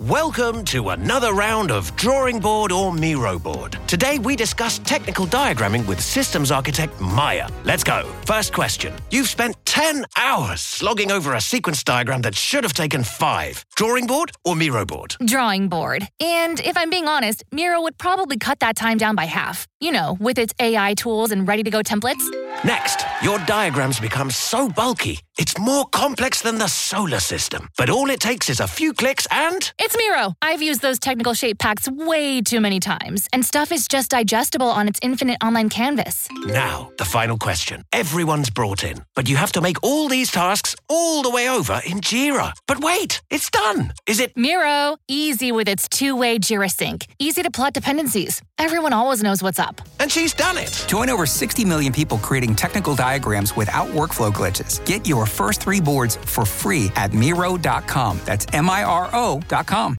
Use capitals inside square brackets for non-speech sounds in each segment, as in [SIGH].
Welcome to another round of Drawing Board or Miro Board. Today we discuss technical diagramming with systems architect Maya. Let's go. First question. You've spent 10 hours slogging over a sequence diagram that should have taken five. Drawing board or Miro board? Drawing board. And if I'm being honest, Miro would probably cut that time down by half. You know, with its AI tools and ready to go templates. Next, your diagrams become so bulky, it's more complex than the solar system. But all it takes is a few clicks and. It's Miro. I've used those technical shape packs way too many times, and stuff is just digestible on its infinite online canvas. Now, the final question. Everyone's brought in, but you have to make all these tasks all the way over in Jira. But wait, it's done. Is it? Miro, easy with its two way Jira sync, easy to plot dependencies. Everyone always knows what's up. And she's done it. Join over 60 million people creating technical diagrams without workflow glitches. Get your first three boards for free at Miro.com. That's M I R O.com.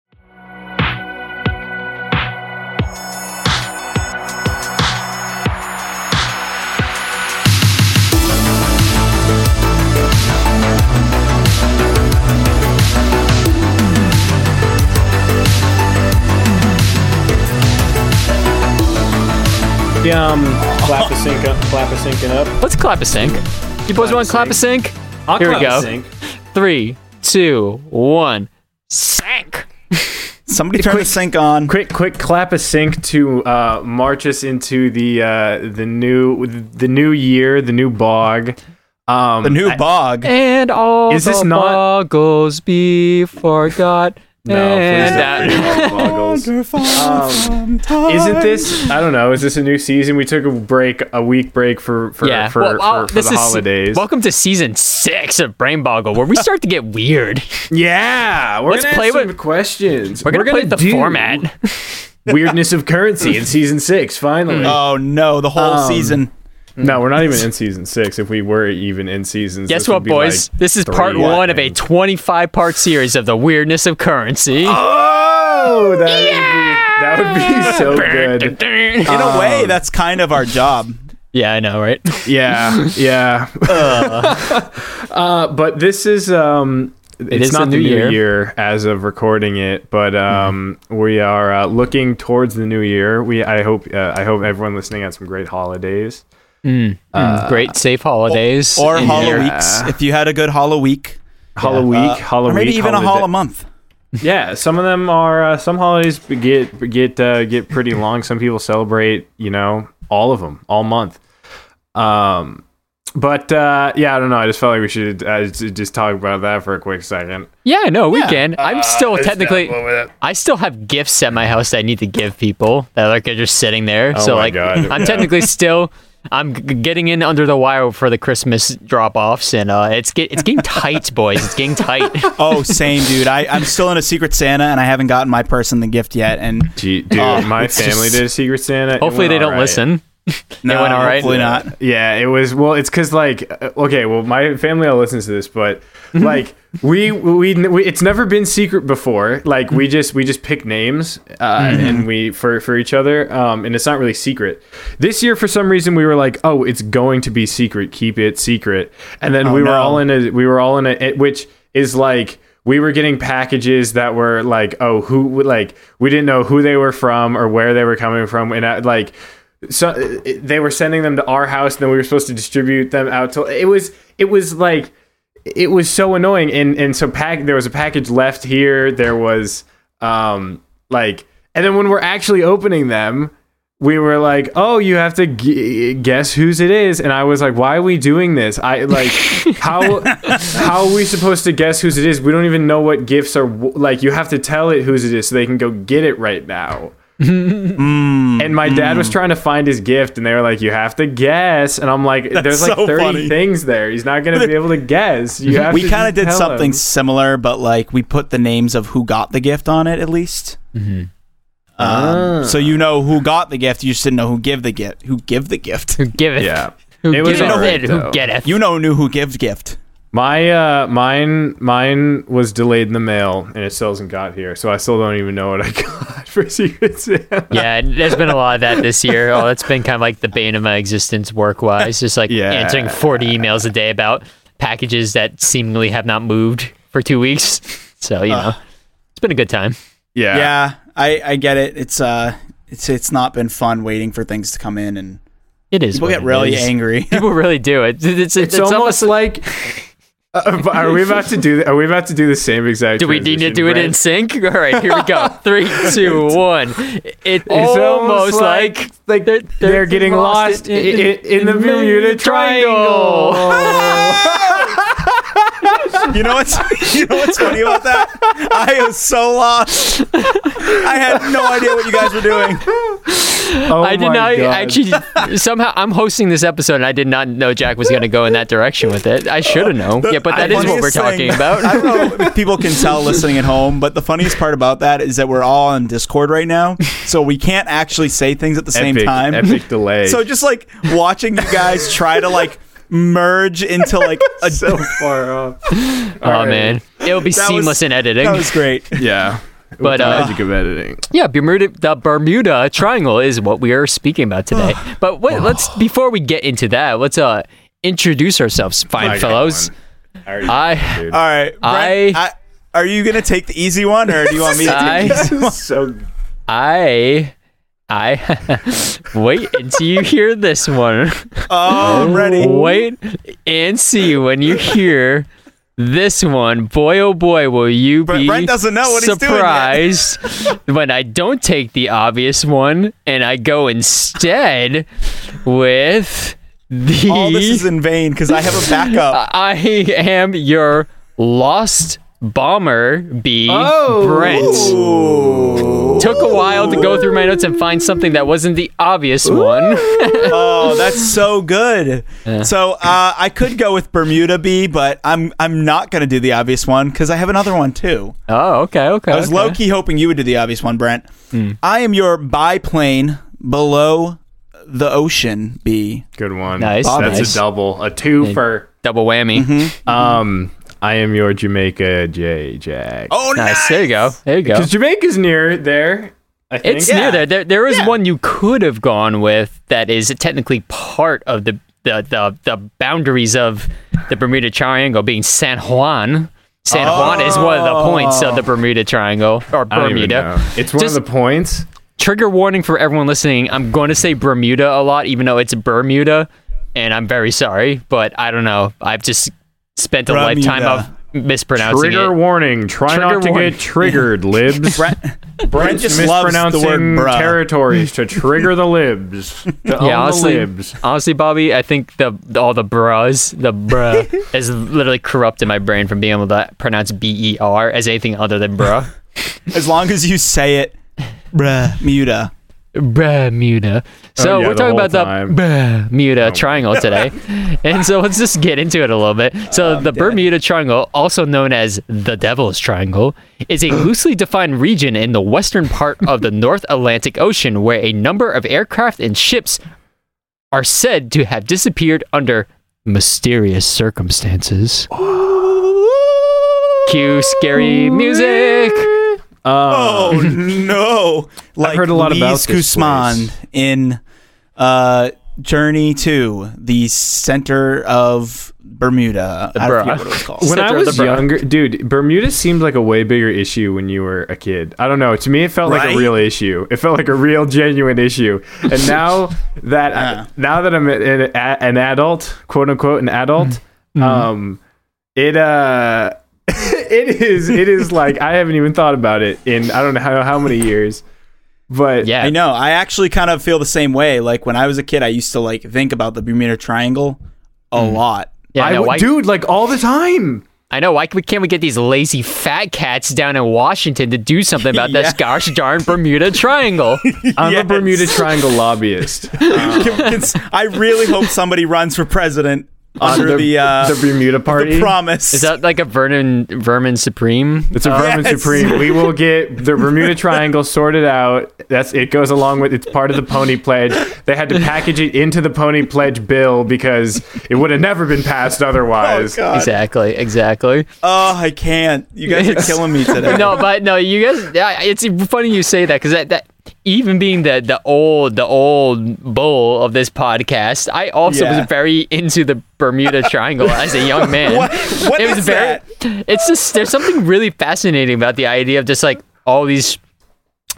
um, clap a sync up, clap a syncing up. Let's clap a sync. You boys want to clap a sync? I'll Here we go. sync. Three, two, one. Sync. Somebody turn the sync on. Quick, quick clap a sync to uh, march us into the uh, the new the new year, the new bog. Um, The new bog. And all Is this the not- boggles be forgot. No, and please [LAUGHS] that- don't. Boggles. Um, Isn't this? I don't know. Is this a new season? We took a break, a week break for for yeah. for, well, well, for, for this the is holidays. welcome to season six of Brain Boggle, where we [LAUGHS] start to get weird. yeah, we're Let's gonna play with- questions. We're gonna play with the do format. weirdness of currency in season six. Finally. Oh no, the whole Um, season. No, we're not even in [LAUGHS] season six. If we were even in seasons, Guess this would what, be boys? like this is part three, one I of a 25 part series of the weirdness of currency. Oh, that would be that would be so good. In a way, that's kind of our job. Yeah, I know, right? [LAUGHS] Yeah, yeah. [LAUGHS] uh, but this is um, it's is not the the new new year. year. as of recording it, but um, we are uh, looking towards the new year. We I hope uh, I hope everyone listening had some great holidays. Great, safe holidays. Or in Hollow here. Weeks. If you had a good Hollow Week. Hollow week, Uh, Hollow or maybe week, even a holiday- Hollow month. [LAUGHS] Yeah, some of them are. Uh, some holidays get get uh, get pretty long. Some people celebrate, you know, all of them all month. Um, but uh, yeah, I don't know. I just felt like we should uh, just talk about that for a quick second. Yeah, no, we can. I'm still Uh, technically. I still have gifts at my house that I need to give people that like are just sitting there. Oh so my like, God, I'm yeah. technically still. I'm g- getting in under the wire for the Christmas drop-offs, and uh, it's get it's getting tight, [LAUGHS] boys. It's getting tight. [LAUGHS] Oh, same, dude. I, I'm still in a Secret Santa and I haven't gotten my person the gift yet. And Gee, dude, Oh, my family just- did a Secret Santa. Hopefully, they don't alright. listen. [LAUGHS] no, went all right? hopefully not. Yeah, it was. Well, it's because like, uh, okay, well, my family all listens to this, but like, we, we we it's never been secret before. Like, Mm-hmm. we just we just pick names uh, and we for for each other, um, and it's not really secret. This year, for some reason, we were like, oh, it's going to be secret. Keep it secret. And then Oh, we were all in a we were all in a it- which is like. We were getting packages that were like, oh, who like we didn't know who they were from or where they were coming from, and I, like so they were sending them to our house and then we were supposed to distribute them out to it was it was like it was so annoying and and so pack there was a package left here there was um like and then when we're actually opening them we were like oh you have to g- guess whose it is and i was like why are we doing this? I like [LAUGHS] how how are we supposed to guess whose it is? We don't even know what gifts are w- like you have to tell it whose it is so they can go get it right now and my dad was trying to find his gift, and they were like, "You have to guess." And I'm like, "There's like so 30 funny. things there. He's not gonna [LAUGHS] be able to guess. You have We kind of did something him." similar, but like we put the names of who got the gift on it at least. Um, Ah. So you know who got the gift. You just didn't know who give the gift. Who give the gift? Who it. Yeah, Who It was giveth alright, it? though. Who getteth? You know knew who gives gift. My uh, mine mine was delayed in the mail, and it still hasn't got here. So I still don't even know what I [LAUGHS] got for Secret Santa. Yeah, there's been a lot of that this year. Oh, that's been kind of like the bane of my existence work wise. Just like Yeah. answering 40 emails a day about packages that seemingly have not moved for two weeks. So, you know. It's been a good time. Yeah. Yeah, I, I get it. It's uh, it's it's not been fun waiting for things to come in, and It is. people get it really is. angry. People really do it. It's, it's, It's, almost like. Uh, are we about to do? Are we about to do the same exact? Do we need to transition, do it in sync? All right, here we go. [LAUGHS] Three, two, one. It It's almost like, like they're, they're, getting lost, in, in, in the Bermuda Triangle. [LAUGHS] [LAUGHS] You know what's you know what's funny about that? I am so lost. I had no idea what you guys were doing. Oh I did my not God. actually. [LAUGHS] Somehow, I'm hosting this episode, and I did not know Jack was going to go in that direction with it. I should have known. Yeah, but that The is what we're funniest talking thing- about. I don't know if [LAUGHS] people can tell listening at home, but the funniest part about that is that we're all on Discord right now, so we can't actually say things at the same epic, time. Epic delay. So just like watching you guys try to like merge into like [LAUGHS] a so far off. oh man, it'll be That was- seamless in editing. that was great. Yeah. But, With the uh, magic of editing. Yeah, Bermuda, the Bermuda Triangle is what we are speaking about today. [SIGHS] but wait, let's before we get into that, let's uh introduce ourselves, fine I got fellows. one. I, already I- dude. All right, Brent, I- I, are you gonna take the easy one, or do you want me to [LAUGHS] take I- [LAUGHS] easy one? so I I [LAUGHS] wait until you hear this one. Oh, I'm ready. Wait and see when you hear this one. Boy, oh boy, will you But be Brent doesn't know what he's doing surprised [LAUGHS] when I don't take the obvious one and I go instead with the. All this is in vain because I have a backup. [LAUGHS] I am your lost bomber B. Oh. Brent. Took a while to go through my notes and find something that wasn't the obvious one. [LAUGHS] oh, that's so good. So uh, I could go with Bermuda B, but I'm I'm not gonna do the obvious one because I have another one too. oh, okay, okay. I was okay. low key hoping you would do the obvious one, Brent. Hmm. I am your biplane below the ocean B. good one. Nice, That's nice. a double. A two for. Double whammy. Mm-hmm. Um, I am your Jamaica J Jack. Oh, Nice. There you go. There you go. because Jamaica's near there. I think. It's Yeah. near there. There, there is Yeah. one you could have gone with that is technically part of the the, the, the boundaries of the Bermuda Triangle, being San Juan. San oh. Juan is one of the points of the Bermuda Triangle or I don't even Bermuda. It's one Just- of the points. Trigger warning for everyone listening. I'm going to say Bermuda a lot, even though it's Bermuda, and I'm very sorry, but I don't know. I've just spent a lifetime of mispronouncing Trigger it. warning. Try Trigger not to warning. get triggered, [LAUGHS] libs. Brent, Brent Brent's just loves the mispronouncing word bruh. territories to trigger the libs. To own Yeah, honestly, the libs. honestly, Bobby, I think the all the bras, the bruh, [LAUGHS] is literally corrupted my brain from being able to pronounce B E R as anything other than bruh. [LAUGHS] As long as you say it, bruh, muta. Bermuda. Oh, so Oh, yeah, we're talking about the time. Bermuda oh. Triangle today, [LAUGHS] and so let's just get into it a little bit. So oh, the Bermuda Triangle, also known as the Devil's Triangle, is a [GASPS] loosely defined region in the western part of the North Atlantic Ocean where a number of aircraft and ships are said to have disappeared under mysterious circumstances. [GASPS] Cue scary music. Uh, Oh no! [LAUGHS] Like heard a lot Luis about this Guzman place. in uh, Journey to the center of Bermuda. I bruh. forget what it was called. when Center I the was younger, dude, Bermuda seemed like a way bigger issue when you were a kid. I don't know. To me, it felt like a real issue. It felt like a real, genuine issue. And [LAUGHS] now that Yeah. now that I'm an, an adult, quote unquote, an adult, um, it uh, [LAUGHS] it is it is like I haven't even thought about it in I don't know how how many years, but Yeah. I know. I actually kind of feel the same way. Like when I was a kid, I used to like think about the Bermuda Triangle a mm. lot. Yeah, I I know. Why, dude, like all the time. I know. Why can't we get these lazy fat cats down in Washington to do something about this [LAUGHS] gosh darn Bermuda Triangle? [LAUGHS] I'm Yes. a Bermuda Triangle lobbyist. [LAUGHS] I really hope somebody runs for president under the, uh, the Bermuda Party. the promise. Is that like a Vernon Vermin Supreme? It's a Vermin Yes. Supreme. We will get the Bermuda [LAUGHS] Triangle sorted out. That's it. Goes along with it's part of the Pony Pledge. They had to package it into the Pony Pledge bill because it would have never been passed oh, otherwise. God. Exactly. Exactly. Oh, I can't. You guys are [LAUGHS] killing me today. no, but no, you guys. Yeah, it's funny you say that because that, that even being the the old the old bull of this podcast, I also Yeah. was very into the Bermuda [LAUGHS] Triangle as a young man. What- what it was is very it's just there's something really fascinating about the idea of just like all these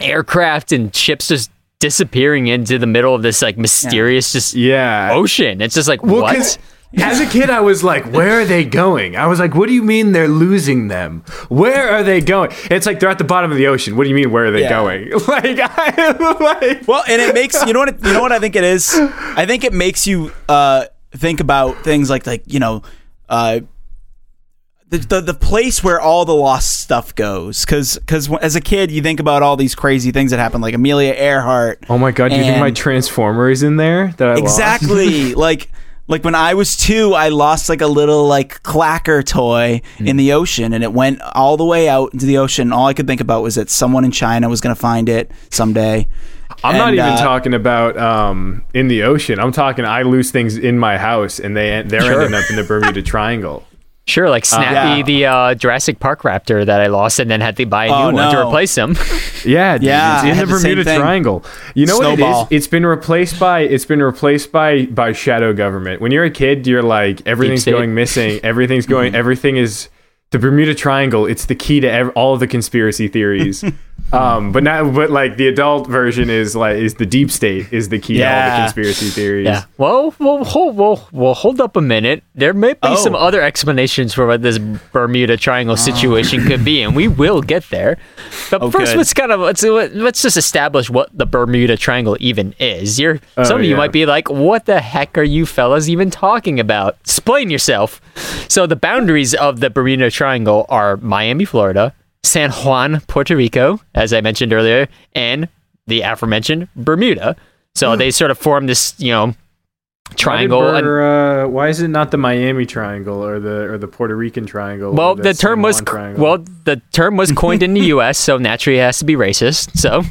aircraft and ships just disappearing into the middle of this like mysterious just Yeah. ocean. It's just like Well, what? As a kid, I was like, "Where are they going?" I was like, "What do you mean they're losing them? Where are they going?" It's like they're at the bottom of the ocean. What do you mean? Where are they Yeah. going? [LAUGHS] Like, I like. Well, and it makes you know what you know what I think it is. I think it makes you uh, think about things like like you know. Uh, the, the, the place where all the lost stuff goes because because as a kid you think about all these crazy things that happen like Amelia Earhart Oh my god! Do you think my transformer is in there? That I exactly [LAUGHS] like like when I was two I lost like a little like clacker toy in the ocean and it went all the way out into the ocean all I could think about was that someone in China was gonna find it someday I'm not even uh, talking about um, in the ocean. I'm talking I lose things in my house and they they're Sure. ending up in the Bermuda [LAUGHS] Triangle. Sure, like Snappy, yeah. the uh, Jurassic Park raptor that I lost and then had to buy a Oh, new one to replace him. [LAUGHS] [LAUGHS] Yeah, dude, Yeah, it's in the had the Bermuda. Triangle. You know what it is? It's been replaced by it's been replaced by by shadow government. When you're a kid, you're like everything's going missing. [LAUGHS] Everything's going. Everything is the Bermuda Triangle. It's the key to ev- all of the conspiracy theories. Um, but now, but like the adult version is like is the deep state is the key to all the conspiracy theories. Yeah. Well, well, hold, well, well, hold up a minute. There may be Oh. some other explanations for what this Bermuda Triangle situation could be, and we will get there. But Oh, first, good. let's kind of let's let's just establish what the Bermuda Triangle even is. You're some of you yeah. might be like, "What the heck are you fellas even talking about?" Explain yourself. So the boundaries of the Bermuda Triangle are Miami, Florida, San Juan, Puerto Rico, as I mentioned earlier, and the aforementioned Bermuda. So hmm. they sort of form this, you know, triangle. and- Bur- uh, why is it not the Miami Triangle or the or the Puerto Rican Triangle? well, or the term San was Juan Triangle? well, the term was coined in the [LAUGHS] U.S., so naturally it has to be racist. So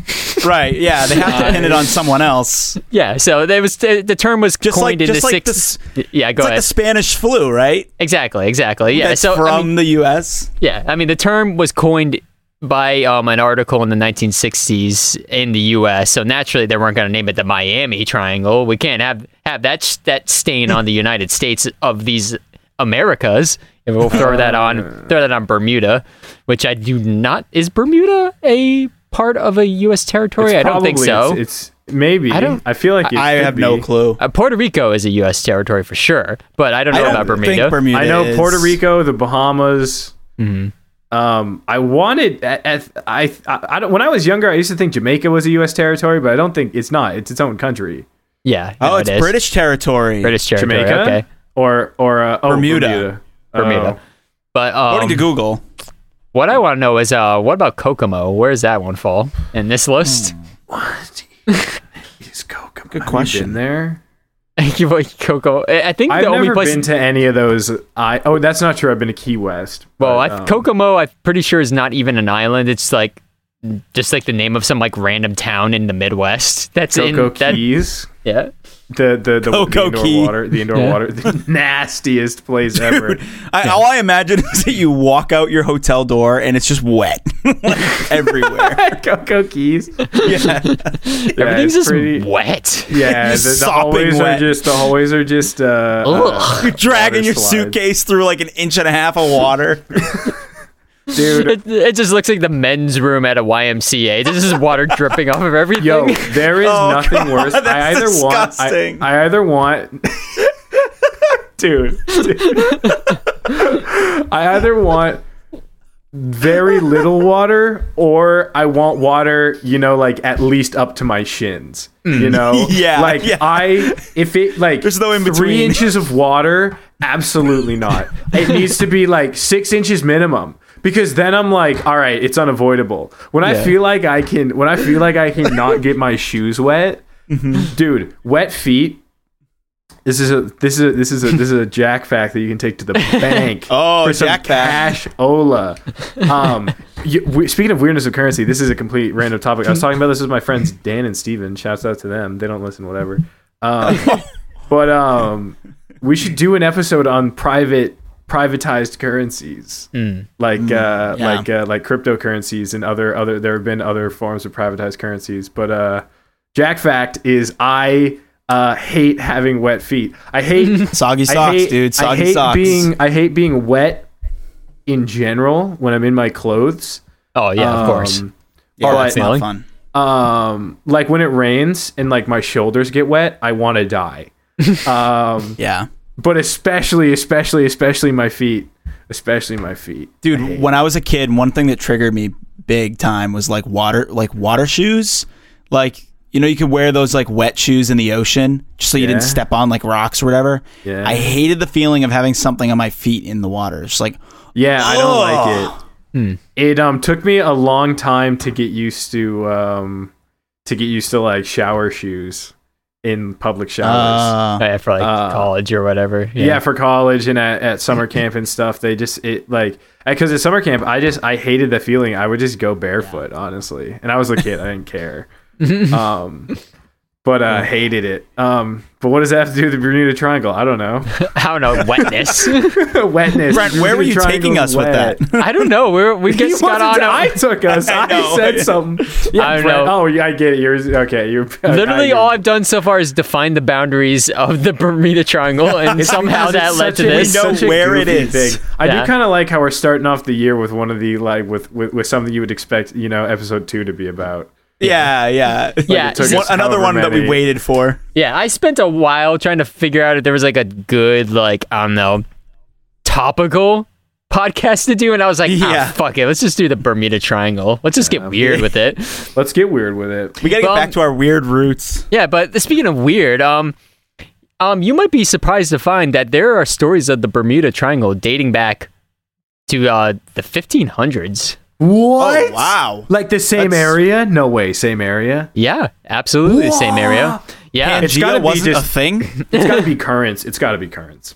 right yeah they have to pin it on someone else yeah, so there was the, the term was Just like- coined in just the like six. this- yeah, go it's like the Spanish flu right exactly, exactly. Yeah, that's so from I mean, the U.S. Yeah, I mean the term was coined by um, an article in the 1960s in the U.S. So naturally they weren't going to name it the Miami Triangle. We can't have have that sh- that stain on the [LAUGHS] United States of these Americas. And we'll throw that on throw that on Bermuda, which I do not. Is Bermuda a part of a U.S. territory? It's I don't think so. It's, it's maybe. I don't- I feel like it I could have no clue uh, Puerto Rico is a U.S. territory for sure, but I don't know I about don't Bermuda. think Bermuda I know is. Puerto Rico, the Bahamas. Mm-hmm. Um, I wanted. At, at, I, I I don't. When I was younger, I used to think Jamaica was a U.S. territory, but I don't think it's not. It's its own country. yeah, oh it's it is. British territory British territory. Jamaica Okay, or or uh, oh, Bermuda. Bermuda. Bermuda. Oh. But um, according to Google What I want to know is, uh, what about Kokomo? Where does that one fall in this list? What? [LAUGHS] Is Kokomo? Good Have you question. Been there? Coco. I I think I've the only never place. been to any of those. I oh, that's not true. I've been to Key West. well, but, um, Kokomo, I'm pretty sure is not even an island. It's like just like the name of some like random town in the Midwest. That's Coco in that. Keys. Yeah. The the the, the indoor Key. water, the indoor Yeah. water, the [LAUGHS] nastiest place ever. I, all I imagine [LAUGHS] is that you walk out your hotel door and it's just wet [LAUGHS] like, everywhere. Coco Keys. Yeah. Yeah, Everything's just pretty- wet. Yeah, the, Just the hallways wet. are just the hallways are just. Uh, Ugh. uh, You're dragging your slides. suitcase through like an inch and a half of water. Dude. [LAUGHS] It, it just looks like the men's room at a YMCA. This is water [LAUGHS] dripping off of everything. Yo, there is [LAUGHS] Oh, nothing God, worse. I that's either want. I, I either want, dude, dude. I either want very little water or I want water, you know, like at least up to my shins. You know, Mm. Yeah, like yeah. I if it like There's no in between three inches of water, absolutely not. It needs to be like six inches minimum. Because then I'm like, all right, it's unavoidable. When I feel like I can, when I feel like I can not get my shoes wet, Mm-hmm. dude, wet feet. This is a this is a, this is a this is a jack fact that you can take to the bank. [LAUGHS] Oh, for jack cash ola. Um, you, we, speaking of weirdness of currency, this is a complete random topic. I was talking about this with my friends Dan and Steven. Shouts out to them. They don't listen, whatever. Um, [LAUGHS] but um, we should do an episode on private privatized currencies, like uh, yeah. like uh, like cryptocurrencies and other other. There have been other forms of privatized currencies, but uh, Jack fact is I uh, hate having wet feet. I hate [LAUGHS] Soggy socks, hate, dude. Soggy I hate socks. being I hate being wet in general when I'm in my clothes. Oh yeah, of course. Um, yeah, but- that's not fun. um like when it rains and like my shoulders get wet i want to die [LAUGHS] um Yeah. But especially especially especially my feet especially my feet Dude, when I was a kid, one thing that triggered me big time was like water like water shoes. Like, you know, you could wear those like wet shoes in the ocean just so you didn't step on like rocks or whatever. Yeah. I hated the feeling of having something on my feet in the water. It's like yeah i don't like Ugh. it it um took me a long time to get used to um to get used to like shower shoes in public showers uh, for like uh, college or whatever. yeah. for college and at, at summer camp and stuff they just it like because at summer camp i just i hated the feeling i would just go barefoot honestly and i was a kid i didn't care [LAUGHS] um but uh hated it um but what does that have to do with the bermuda triangle i don't know [LAUGHS] I don't know wetness. [LAUGHS] wetness Brent, where were you Bermuda taking Triangle's us with that? I don't know. We're, we [LAUGHS] just got wasn't- on. a- I took us. I, know. said something. Yeah, I don't Brent- know. Oh, yeah, I get it. You're okay. You're Literally, all I've done so far is define the boundaries of the Bermuda Triangle, and somehow that led to a- this. it's know where it goofy is. Thing. I Yeah. do kind of like how we're starting off the year with one of the like with, with with something you would expect, you know, episode two to be about. Yeah, yeah. Yeah, [LAUGHS] it took One- another however one that we waited for. Yeah, I spent a while trying to figure out if there was like a good, like, I don't know, topical podcast to do, and I was like, Yeah. ah, fuck it, let's just do the Bermuda Triangle. Let's just get weird with it. [LAUGHS] Let's get weird with it. We gotta get Well, back to our weird roots. Yeah, but speaking of weird, um, um, you might be surprised to find that there are stories of the Bermuda Triangle dating back to uh, the 1500s. What? Oh, wow. Like the same That's- area? No way, same area. Yeah, absolutely the same area. Yeah, It's Pangea gotta be wasn't just- a thing. [LAUGHS] It's got to be currents. It's got to be currents.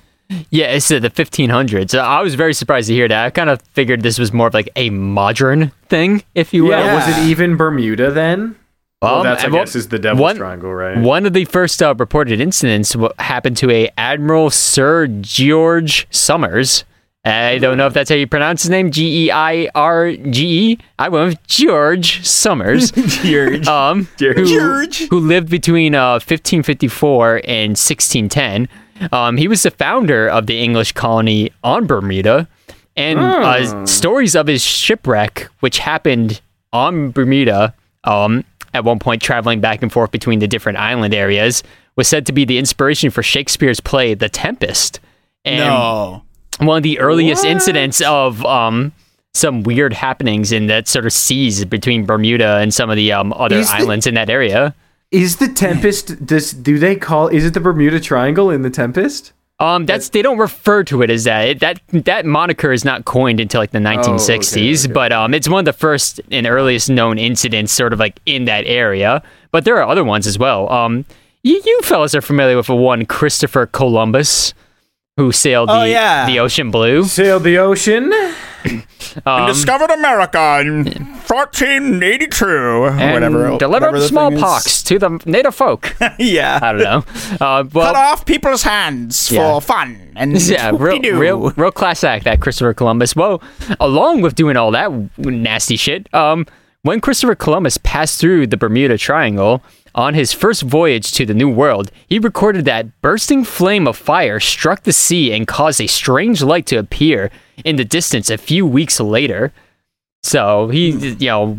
yeah, it's uh, the 1500s. Uh, I was very surprised to hear that. I kind of figured this was more of like a modern thing, if you will. Yeah. Was it even Bermuda then? Well, Um, that's I well, guess is the Devil's one- Triangle, right? One of the first uh, reported incidents w- happened to a Admiral Sir George Somers. I don't know if that's how you pronounce his name. G E I R G E. I went with George Somers. [LAUGHS] George. um, who, George. who lived between uh, 1554 and 1610. Um, he was the founder of the English colony on Bermuda, and uh, stories of his shipwreck, which happened on Bermuda, um, at one point traveling back and forth between the different island areas, was said to be the inspiration for Shakespeare's play *The Tempest*. And No. One of the earliest incidents of um, some weird happenings in that sort of seas between Bermuda and some of the um, other Is the- islands in that area. Is the Tempest? Does do they call? Is it the Bermuda Triangle in the Tempest? Um, that's they don't refer to it as that. It, that that moniker is not coined until like the 1960s, okay. but um, it's one of the first and earliest known incidents, sort of like in that area. But there are other ones as well. Um, you, you fellas are familiar with the one Christopher Columbus, who sailed Oh, the yeah. the ocean blue. Sailed the ocean. [CLEARS THROAT] Um, discovered America in 1482. and whatever. delivered whatever smallpox to the native folk. [LAUGHS] yeah. I don't know. Uh, well, Cut off people's hands Yeah. for fun and [LAUGHS] Yeah, real, whoop-de-doo. real, real class act that Christopher Columbus. Well, along with doing all that nasty shit, um, when Christopher Columbus passed through the Bermuda Triangle on his first voyage to the New World, he recorded that bursting flame of fire struck the sea and caused a strange light to appear in the distance a few weeks later. So he, you know,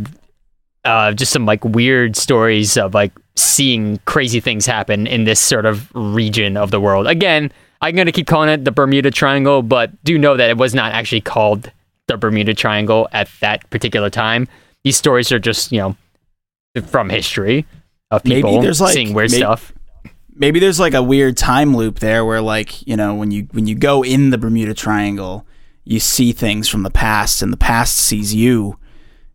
uh, just some like weird stories of like seeing crazy things happen in this sort of region of the world. Again, I'm gonna keep calling it the Bermuda Triangle, but do know that it was not actually called the Bermuda Triangle at that particular time. These stories are just you know from history of Maybe there's, like, seeing weird may- stuff. maybe there's like a weird time loop there where like you know when you when you go in the bermuda triangle you see things from the past and the past sees you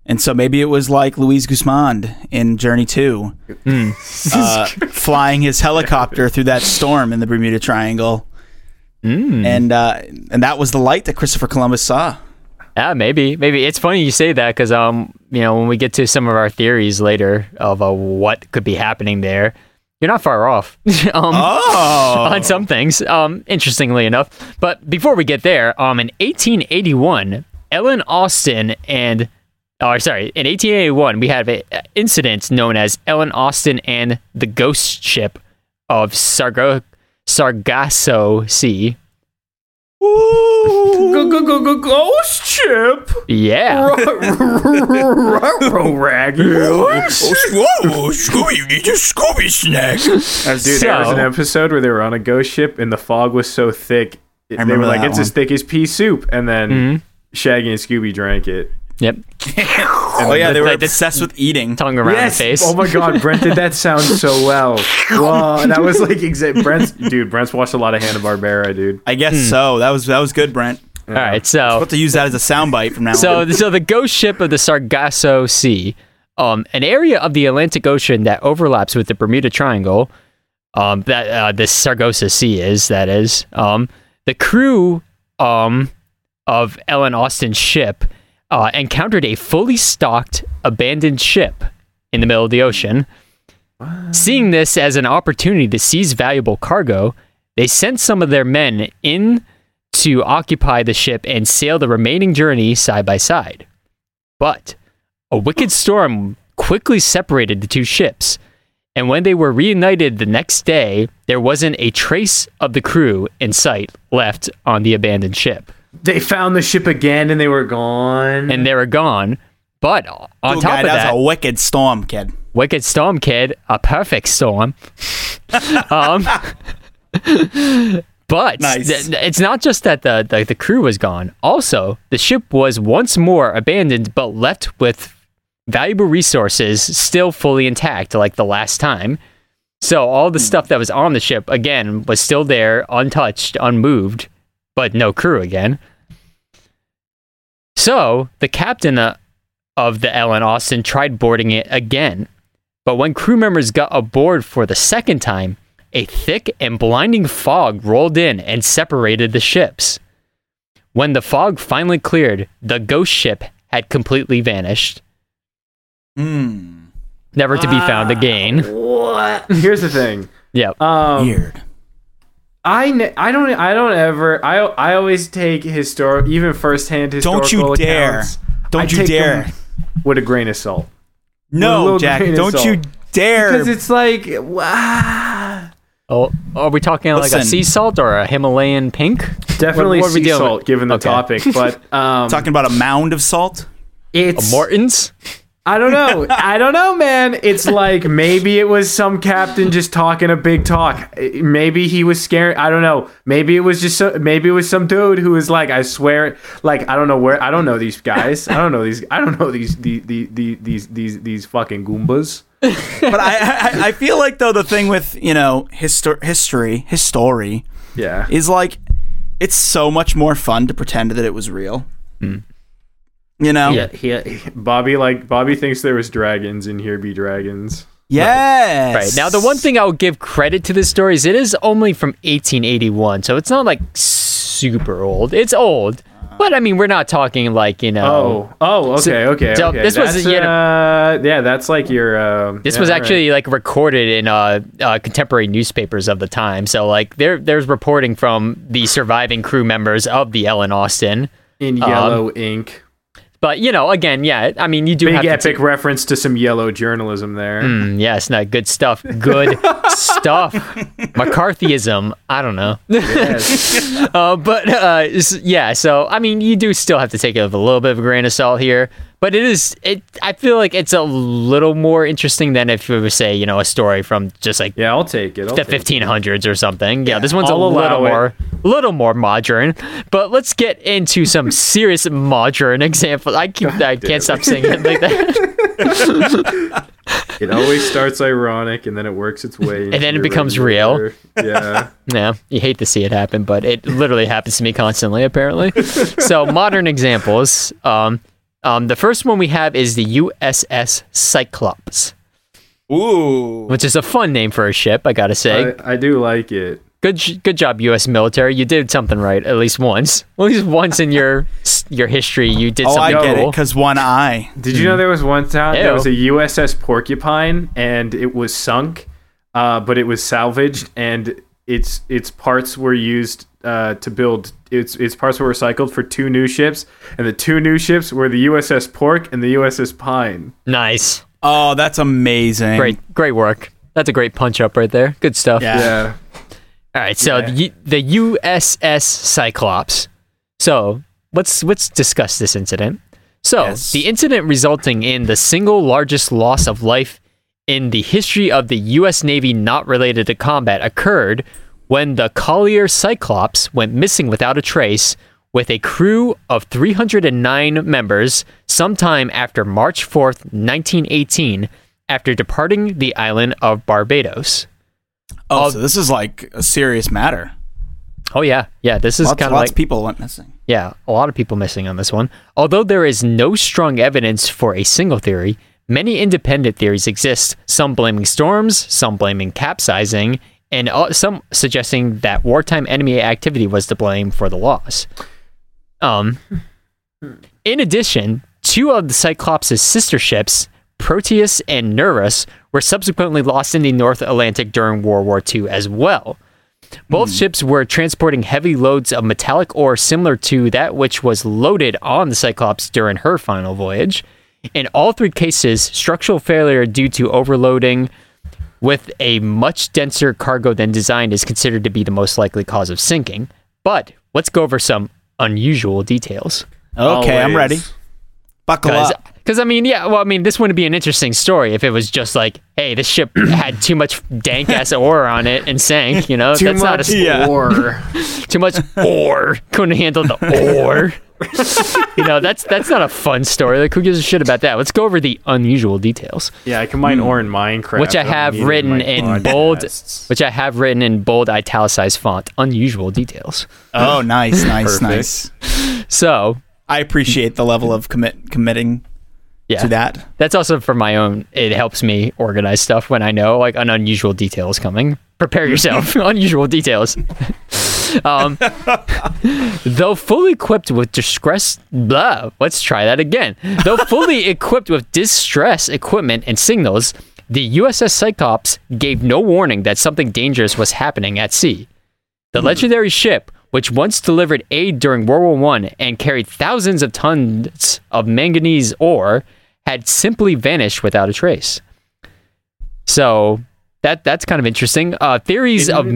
and so maybe it was like luis guzman in journey 2 Hmm. uh, [LAUGHS] flying his helicopter through that storm in the bermuda triangle Hmm. and uh, and that was the light that christopher columbus saw Yeah, maybe, maybe it's funny you say that because um, you know, when we get to some of our theories later of uh, what could be happening there, you're not far off. [LAUGHS] um, Oh. on some things, um, interestingly enough. But before we get there, um, in 1881, Ellen Austin and Oh, sorry. In 1881, we had an incident known as Ellen Austin and the Ghost Ship of Sargo- Sargasso Sea. Go go go go ghost ship. Yeah. Raggy. Whoa, Scooby, you need your Scooby snack. Dude, there was an episode where they were on a ghost ship and the fog was so thick. they were remember like, that it's as one. thick as pea soup. And then Mm-hmm. Shaggy and Scooby drank it. Yep. [LAUGHS] Oh yeah, they were Like obsessed with eating. Tongue around yes. the face. Oh my God, [LAUGHS] Brent did that sound so well. Whoa, that was like [LAUGHS] exact. Brent's dude. Brent's watched a lot of Hanna Barbera, dude. I guess so. That was that was good, Brent. All right. So I'll have to use that as a soundbite from now So, on. so the ghost ship of the Sargasso Sea, um, an area of the Atlantic Ocean that overlaps with the Bermuda Triangle, um, that uh, this Sargasso Sea is. That is, um, the crew, um, of Ellen Austin's ship, uh, encountered a fully stocked abandoned ship in the middle of the ocean. Seeing this as an opportunity to seize valuable cargo, they sent some of their men in to occupy the ship and sail the remaining journey side by side. But a wicked storm quickly separated the two ships, and when they were reunited the next day, there wasn't a trace of the crew in sight left on the abandoned ship, They found the ship again and they were gone. and they were gone. But on Cool top guy, of that that, was a wicked storm, kid. Wicked Storm Kid, a perfect storm. [LAUGHS] um, but Nice. th- it's not just that the, the the crew was gone. Also, the ship was once more abandoned, but left with valuable resources still fully intact, like the last time. So all the stuff that was on the ship again was still there, untouched, unmoved, but no crew again. So the captain uh, of the Ellen Austin tried boarding it again, but when crew members got aboard for the second time, a thick and blinding fog rolled in and separated the ships. When the fog finally cleared, the ghost ship had completely vanished, Hmm. never to be found again. what? Here's the thing. Yep. Um, Weird. I, ne- I don't I don't ever I I always take historic even firsthand historical Don't you dare. accounts, Don't I you take dare. them with a grain of salt. No, Jack. Don't you dare. Because it's like wow. Oh, are we talking like a sea salt or a Himalayan pink? Definitely What- what sea dealing with? salt given the Okay. topic, but [LAUGHS] um talking about a mound of salt. it's a Morton's? I don't know. I don't know, man. It's like maybe it was some captain just talking a big talk. Maybe he was scared. I don't know. Maybe it was just so, maybe it was some dude who was like, I swear, like I don't know where. I don't know these guys. I don't know these. I don't know these the the, the these these these fucking goombas. But I, I, I feel like though the thing with you know histor- history, history Yeah. is like it's so much more fun to pretend that it was real. Mm. You know? Yeah, he, Bobby like Bobby thinks there was dragons and here be dragons. Yes. Right. Now, the one thing I would give credit to this story is it is only from 1881, so it's not like super old. It's old, but I mean, we're not talking like, you know. Oh, oh, okay, So- okay, so okay. this was, That's, you know- uh, yeah, that's like your. Um, This yeah, was all right. actually like recorded in uh, uh, contemporary newspapers of the time. So like there there's reporting from the surviving crew members of the Ellen Austin. in um, yellow ink. But you know, again, yeah, I mean, you do Big have to epic reference to some yellow journalism there. Mm, yes, no, good stuff. Good [LAUGHS] stuff. McCarthyism. I don't know. Yes. [LAUGHS] Uh, but uh, yeah, so I mean, you do still have to take it with a little bit of a grain of salt here. But it is. It. I feel like it's a little more interesting than if we were say, you know, a story from just like yeah, I'll take it. I'll the take it. 1500s or something. Yeah, this one's I'll a little it. more, little more modern. But let's get into some serious modern examples. I keep. I can't stop saying it like that. [LAUGHS] It always starts ironic and then it works its way. and then it becomes real. Yeah. [LAUGHS] Yeah, you hate to see it happen, but it literally happens to me constantly, apparently. [LAUGHS] so, modern examples. Um, um, the first one we have is the USS Cyclops, Ooh. which is a fun name for a ship, I gotta say. I, I do like it. good, good job, U.S. military. You did something right at least once. At least once in your your history, you did Oh, I something get it. Because one eye. Did you know there was one time Ew. there was a USS Porcupine and it was sunk uh, but it was salvaged and its its parts were used uh, to build its its parts were recycled for two new ships, and the two new ships were the USS Pork and the USS Pine. Nice. Oh, that's amazing. Great, great work. That's a great punch up right there. Good stuff. Yeah. Yeah. All right, so Yeah. the, the USS Cyclops. So let's let's discuss this incident. So Yes. the incident resulting in the single largest loss of life in the history of the U.S. Navy not related to combat occurred when the Collier Cyclops went missing without a trace with a crew of 309 members sometime after March 4th, 1918, after departing the island of Barbados. Oh, so this is like a serious matter. Oh yeah, yeah. This is Lots, kind lots of like of people went missing. Yeah, a lot of people missing on this one. Although there is no strong evidence for a single theory, many independent theories exist, some blaming storms, some blaming capsizing, and uh, some suggesting that wartime enemy activity was to blame for the loss. Um, in addition, two of the Cyclops' sister ships, Proteus and Nereus, were subsequently lost in the North Atlantic during World War II as well. Both ships were transporting heavy loads of metallic ore similar to that which was loaded on the Cyclops during her final voyage. In all three cases, structural failure due to overloading with a much denser cargo than designed is considered to be the most likely cause of sinking. But let's go over some unusual details. Okay, I'm ready. Buckle Because, up. because I mean, yeah, well, I mean, this wouldn't be an interesting story if it was just like, hey, this ship [CLEARS THROAT] had too much dank ass ore on it and sank. You know, Too that's not much a yeah. ore. [LAUGHS] too much ore. Couldn't handle the [LAUGHS] ore. [LAUGHS] you know, that's that's not a fun story. Like, who gives a shit about that? Let's go over the unusual details, yeah, I combine hmm. ore and Minecraft. which I I have need written my in bold, which I have written in bold italicized font. Unusual details. Uh, oh, nice, nice, nice. So, I appreciate the level of commit committing yeah, to that. that's also for my own. It helps me organize stuff when I know like an unusual detail is coming. Prepare [LAUGHS] yourself. [LAUGHS] unusual details. Um, [LAUGHS] though fully equipped with distress, blah. Let's try that again. Though fully [LAUGHS] equipped with distress equipment and signals, the USS Cyclops gave no warning that something dangerous was happening at sea. The legendary ship, which once delivered aid during World War I and carried thousands of tons of manganese ore, had simply vanished without a trace. So that that's kind of interesting. Uh, theories of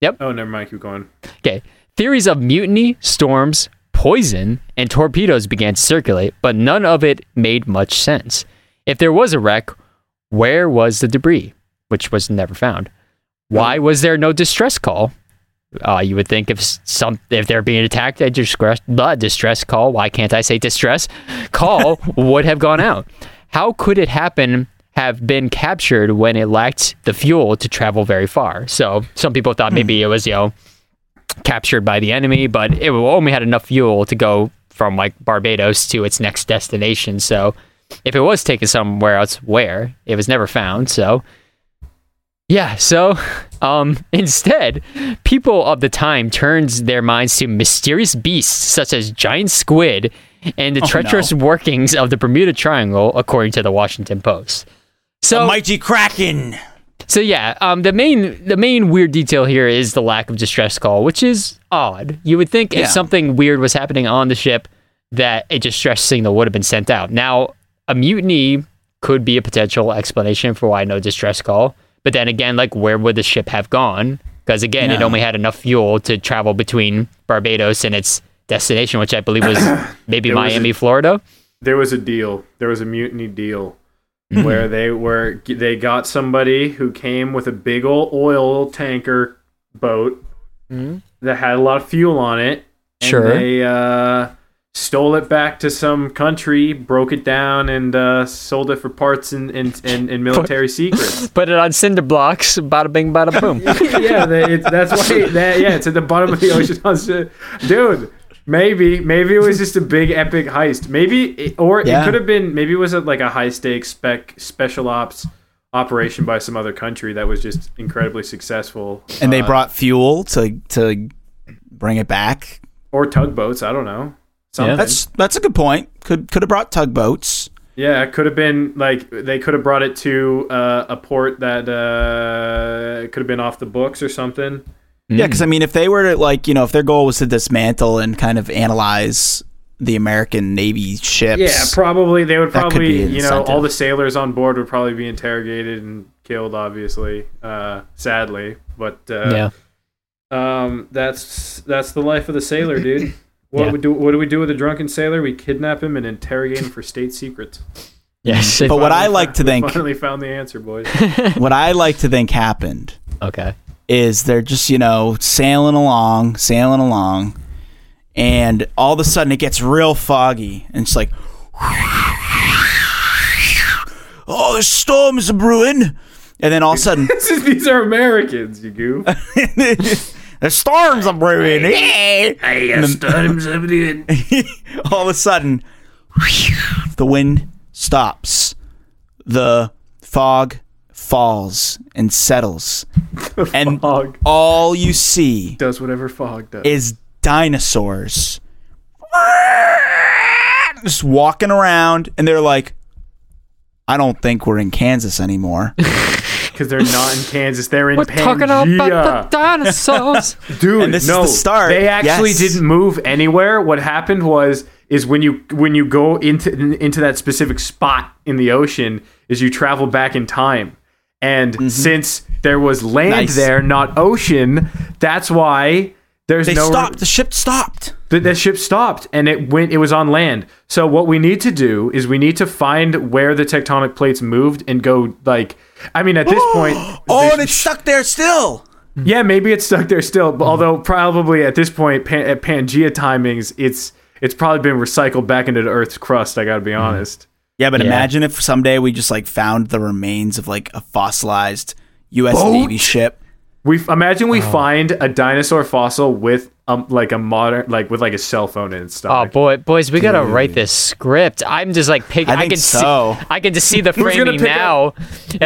Didn't Oh, never mind. Keep going. okay theories of mutiny, storms, poison, and torpedoes began to circulate, but none of it made much sense. If there was a wreck, where was the debris, which was never found? Why was there no distress call? Uh, you would think if some if they're being attacked, a distress the distress call. Why can't I say distress call [LAUGHS] would have gone out? How could it happen? Have been captured when it lacked the fuel to travel very far. So some people thought maybe it was you know captured by the enemy, but it only had enough fuel to go from like Barbados to its next destination. So if it was taken somewhere else, where it was never found. So yeah, so [LAUGHS] um, instead, people of the time turned their minds to mysterious beasts such as giant squid and the Oh, treacherous workings of the Bermuda Triangle, according to the Washington Post. So, A mighty kraken. so yeah, um, the main the main weird detail here is the lack of distress call, which is odd. You would think Yeah. if something weird was happening on the ship, that a distress signal would have been sent out. Now, a mutiny could be a potential explanation for why no distress call. But then again, like where would the ship have gone? Because again, it only had enough fuel to travel between Barbados and its destination, which I believe was [COUGHS] maybe There was a- Miami, Florida. There was a deal. There was a mutiny deal Mm-hmm. where they were they got somebody who came with a big old oil tanker boat that had a lot of fuel on it. And Sure. They uh, stole it back to some country, broke it down, and uh, sold it for parts and and, and, and military secrets. [LAUGHS] Put it on cinder blocks, bada bing, bada boom. [LAUGHS] yeah, they, that's why. [LAUGHS] That, yeah, it's at the bottom of the ocean. Dude, maybe maybe it was [LAUGHS] just a big epic heist. Maybe, it, or Yeah. it could have been. Maybe it was a, like a high stakes spec special ops operation by some other country that was just incredibly successful. And they Uh, brought fuel to to bring it back. or tugboats. I don't know. Something. That's that's a good point. Could could have brought tugboats. Yeah, it could have been like they could have brought it to uh, a port that uh, could have been off the books or something. Yeah, because I mean, if they were to like, you know, if their goal was to dismantle and kind of analyze the American Navy ships, Yeah, probably they would probably you know all the sailors on board would probably be interrogated and killed, obviously, uh, sadly. But uh, yeah. um, that's that's the life of the sailor, dude. [CLEARS THROAT] What Yeah. we do? What do we do with a drunken sailor? We kidnap him and interrogate him for state secrets. [LAUGHS] Yes. But what I like found- to think, finally found the answer, boys. [LAUGHS] what I like to think happened okay. Is they're just you know sailing along, sailing along, and all of a sudden it gets real foggy, and it's like, oh, the storm's brewing, and then all of a sudden [LAUGHS] These are Americans, you goof. [LAUGHS] the storms are brewing. Hey! [LAUGHS] all of a sudden, the wind stops, the fog falls and settles, and Fog all you see does whatever fog does. is dinosaurs just walking around, and they're like, "I don't think we're in Kansas anymore." [LAUGHS] Because they're not in Kansas, they're in We're Pangea. talking about the dinosaurs. [LAUGHS] Dude, And this is no, the start. They actually Yes. didn't move anywhere. What happened was is when you when you go into into that specific spot in the ocean is you travel back in time. And since there was land Mm-hmm. Nice. there, not ocean, that's why there's They no stopped. The ship stopped. the, the ship stopped and it went it was on land so what we need to do is we need to find where the tectonic plates moved and go like i mean at this [GASPS] point Oh, and it's stuck there still. yeah maybe it's stuck there still but although probably at this point Pan, at pangea timings it's it's probably been recycled back into the earth's crust i gotta be honest Yeah, but Yeah. imagine if someday we just like found the remains of like a fossilized U.S. Boat? Navy ship. we imagine Oh. we find a dinosaur fossil with um like a modern like with like a cell phone and stuff. Oh boy, boys, we gotta write this script. I'm just like pick. I I, think can so. see. I can just see the [LAUGHS] gonna framing now.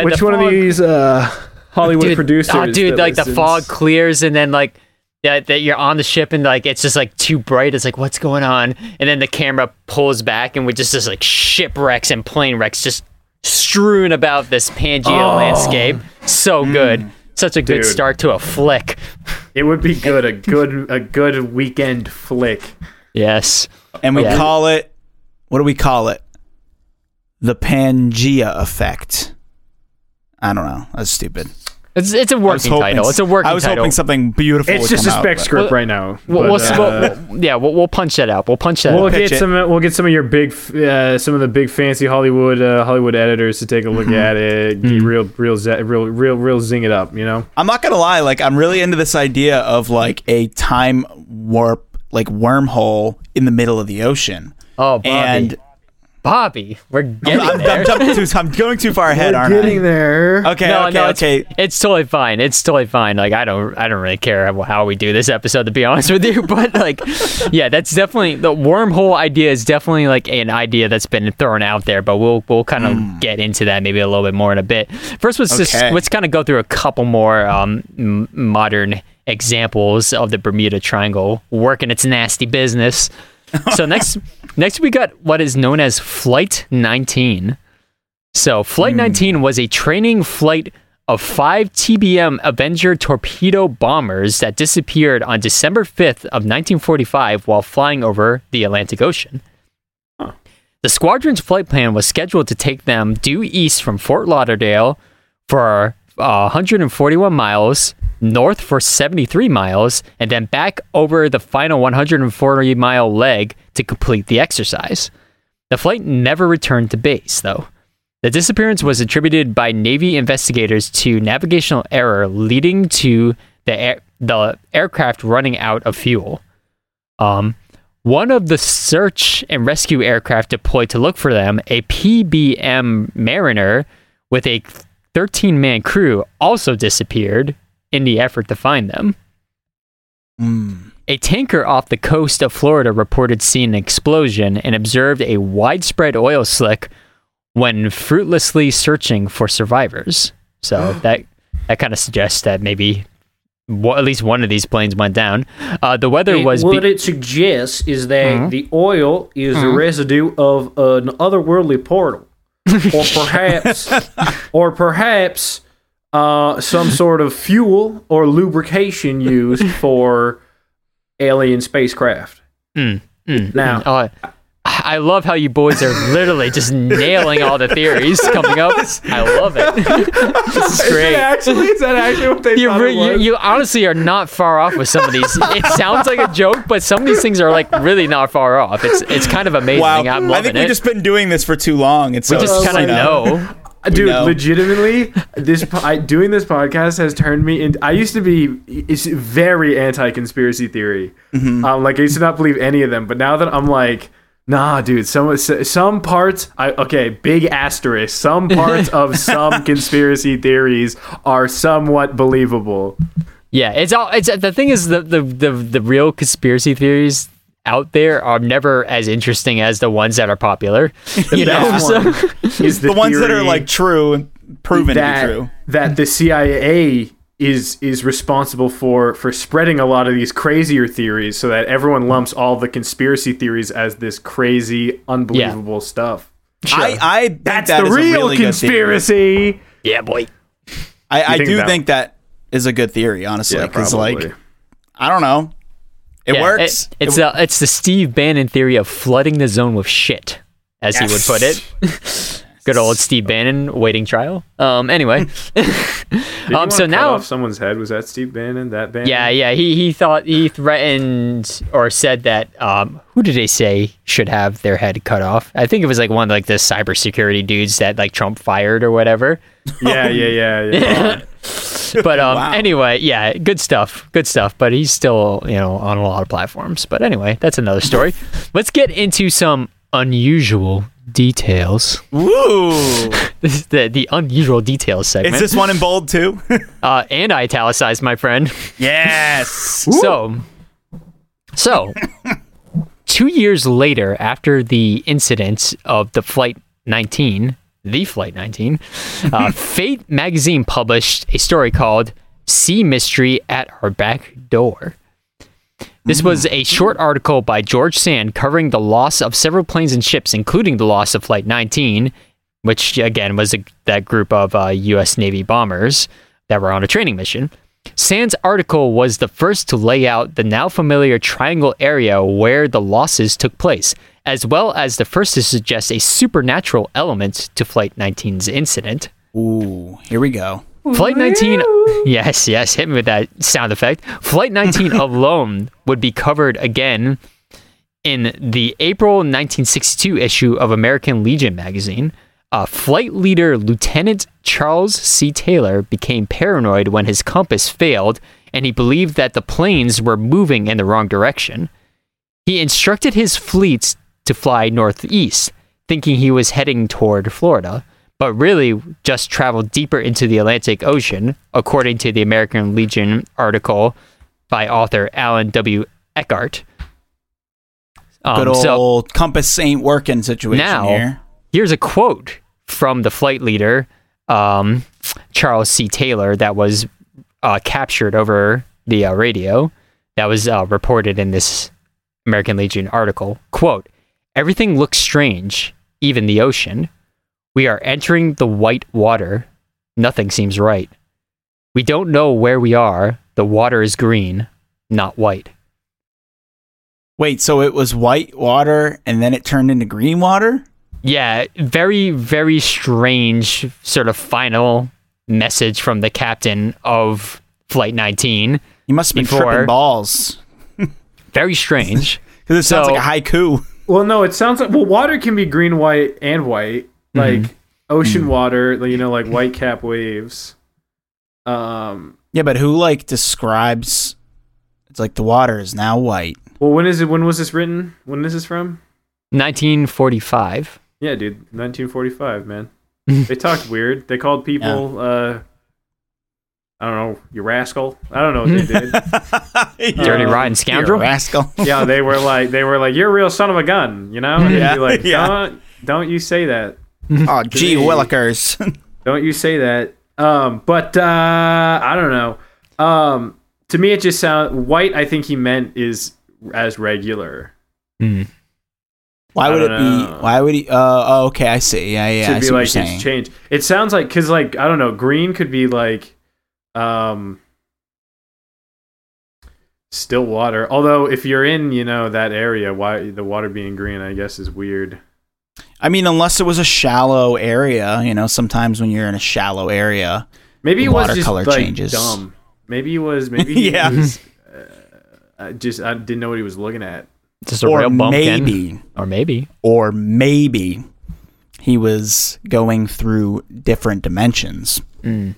Which the one of these uh hollywood dude, producers Oh, dude, that like the fog clears and then like that that you're on the ship and like it's just like too bright. It's like what's going on? And then the camera pulls back and we just just like shipwrecks and plane wrecks just strewn about this Pangea oh. landscape. So mm. good. Such a good Dude. start to a flick. It would be good, a good, a good weekend flick. Yes. And we Yeah. call it, what do we call it? The Pangea effect. I don't know. That's stupid. It's it's a I was working hoping- title. It's a working I was title. hoping something beautiful. It's would just a come out, spec but- script Well, right now. We'll, but, we'll, uh, we'll- we'll- yeah, we'll, we'll punch that out. We'll punch that we'll out. pitch get it. some. We'll get some of your big, uh, some of the big fancy Hollywood, uh, Hollywood editors to take a look at it. Get real, real, real, real, real, zing it up. You know. I'm not gonna lie, like I'm really into this idea of like a time warp, like wormhole in the middle of the ocean. Oh, Bobby. And Bobby, we're getting I'm, there. I'm, jumping too, I'm going too far ahead, aren't I? there. Okay, no, okay, no, it's, okay. it's totally fine. It's totally fine. Like I don't, I don't really care how, how we do this episode, to be [LAUGHS] honest with you. But like, yeah, that's definitely the wormhole idea is definitely like an idea that's been thrown out there. But we'll we'll kind of get into that maybe a little bit more in a bit. First, let's just let's kind of go through a couple more um, m- modern examples of the Bermuda Triangle working its nasty business. [LAUGHS] So next, next we got what is known as Flight 19. So Flight 19 was a training flight of five TBM Avenger torpedo bombers that disappeared on December 5th of 1945 while flying over the Atlantic Ocean. The squadron's flight plan was scheduled to take them due east from Fort Lauderdale for uh, 141 miles, north for 73 miles, and then back over the final 140 mile leg to complete the exercise. The flight never returned to base, though. The disappearance was attributed by Navy investigators to navigational error leading to the air, the aircraft running out of fuel. Um, one of the search and rescue aircraft deployed to look for them, a PBM Mariner with a 13 man crew, also disappeared in the effort to find them. Mm. A tanker off the coast of Florida reported seeing an explosion and observed a widespread oil slick when fruitlessly searching for survivors. So [GASPS] that that kind of suggests that maybe well, at least one of these planes went down. Uh, the weather It- was what be- it suggests is that Mm-hmm. the oil is the residue of an otherworldly portal, or [LAUGHS] perhaps, or perhaps, uh, some [LAUGHS] sort of fuel or lubrication used [LAUGHS] for alien spacecraft. Mm, Now, Oh, I love how you boys are literally just nailing all the theories coming up. I love it. [LAUGHS] this is great. actually, is that actually what they You, thought re- it you, was? you honestly are not far off with some of these. It sounds like a joke, but some of these things are like really not far off. It's it's kind of amazing. Wow, I'm I think it. we've just been doing this for too long. It's we so, just kind you of know. Dude, know. legitimately, this I, doing this podcast has turned me into. I used to be it's very anti-conspiracy theory. Mm-hmm. Um, like I used to not believe any of them, but now that I'm like, nah, dude, some some parts. I okay, big asterisk. Some [LAUGHS] parts of some conspiracy theories are somewhat believable. Yeah, it's all. It's the thing is the the the, the real conspiracy theories out there are never as interesting as the ones that are popular. [LAUGHS] You know, best so- one [LAUGHS] is the, the ones that are like true and proven that to be true. that the CIA is is responsible for for spreading a lot of these crazier theories, so that everyone lumps all the conspiracy theories as this crazy, unbelievable stuff. I, I think That's that the is a real really good conspiracy. yeah, boy. I, I think do that- think that is a good theory, honestly, because probably. like I don't know, it Yeah, works. it- it's the it's the Steve Bannon theory of flooding the zone with shit, as he would put it. [LAUGHS] Good old Steve Bannon waiting trial. Um. Anyway, [LAUGHS] um. So cut now, off someone's head was that Steve Bannon? That Bannon? yeah, yeah. He he thought he threatened or said that um. Who did they say should have their head cut off? I think it was like one of like the cybersecurity dudes that like Trump fired or whatever. yeah, yeah, yeah, yeah. [LAUGHS] [LAUGHS] But um, Wow. anyway, yeah, good stuff, good stuff. But he's still, you know, on a lot of platforms. But anyway, that's another story. [LAUGHS] Let's get into some unusual details. Woo! [LAUGHS] This is the the unusual details segment. Is this one in bold too? uh, and I italicized my friend. yes. So, so two years later, after the incident of the flight 19, the flight 19, uh, [LAUGHS] Fate magazine published a story called "Sea Mystery at Our Back Door." This was a short article by George Sand covering the loss of several planes and ships, including the loss of Flight 19, which again was a, that group of uh, U.S. Navy bombers that were on a training mission. Sand's article was the first to lay out the now familiar triangle area where the losses took place, as well as the first to suggest a supernatural element to Flight 19's incident. Ooh, here we go. Flight 19, yes, yes, hit me with that sound effect. Flight 19 [LAUGHS] alone would be covered again in the April 1962 issue of American Legion magazine. Uh, flight leader Lieutenant Charles C. Taylor became paranoid when his compass failed and he believed that the planes were moving in the wrong direction. He instructed his fleets to fly northeast, thinking he was heading toward Florida, but really just traveled deeper into the Atlantic Ocean, according to the American Legion article by author Alan W. Eckert. Um, Good old so compass ain't working situation Now- here. here's a quote from the flight leader, um, Charles C. Taylor, that was uh, captured over the uh, radio, that was uh, reported in this American Legion article. Quote, Everything looks strange, even the ocean. We are entering the white water. Nothing seems right. We don't know where we are. The water is green, not white. Wait, so it was white water and then it turned into green water? Yeah, very, very strange sort of final message from the captain of Flight 19. You must have been Before- tripping balls. [LAUGHS] Very strange. [LAUGHS] Because it sounds So- like a haiku. Well, no, it sounds like well, water can be green, white, and white, like Mm-hmm. ocean water, you know, like white cap waves. Um, Yeah, but who like describes it's like the water is now white. well, when is it? When was this written? When is this from? 1945. Yeah, dude, 1945, man. they talked [LAUGHS] weird. They called people, uh, I don't know, you rascal. I don't know what they did. [LAUGHS] [LAUGHS] Dirty Uh, rotten You scoundrel. rascal. [LAUGHS] yeah, they were like, they were like, you're a real son of a gun, you know? And Yeah, like, yeah. don't, don't you say that. oh, gee willikers. Don't you say that. Um, but uh, I don't know. Um, to me it just sounds white. I think he meant is as regular. Hmm. Why I would it don't be? Why would he? Uh, oh, okay, I see. Yeah, yeah. to I be like you're it's changed. It sounds like because like I don't know, green could be like um still water. Although if you're in you know that area, why the water being green, I guess is weird. I mean, unless it was a shallow area, you know, sometimes when you're in a shallow area, Maybe The it was watercolor just like changes. dumb. Maybe he was maybe [LAUGHS] he Yeah. was, uh, I just I didn't know what he was looking at. Just a or real bumpkin. maybe, Or maybe. or maybe he was going through different dimensions. Mm.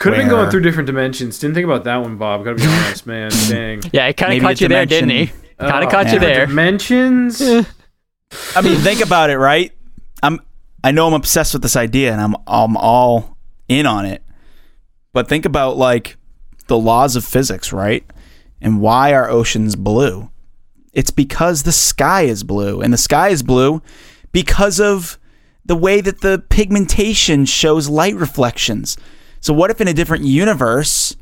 Could have been going through different dimensions. Didn't think about that one, Bob. Gotta be honest, man. [LAUGHS] Dang. Yeah, it kind of caught the you there, didn't he? Kind of Oh, caught you there. Dimensions. Eh. I mean, think about it, right? I'm I know I'm obsessed with this idea and I'm I'm all in on it. But think about like the laws of physics, right? And why are oceans blue? It's because the sky is blue and the sky is blue because of the way that the pigmentation shows light reflections. So what if in a different universe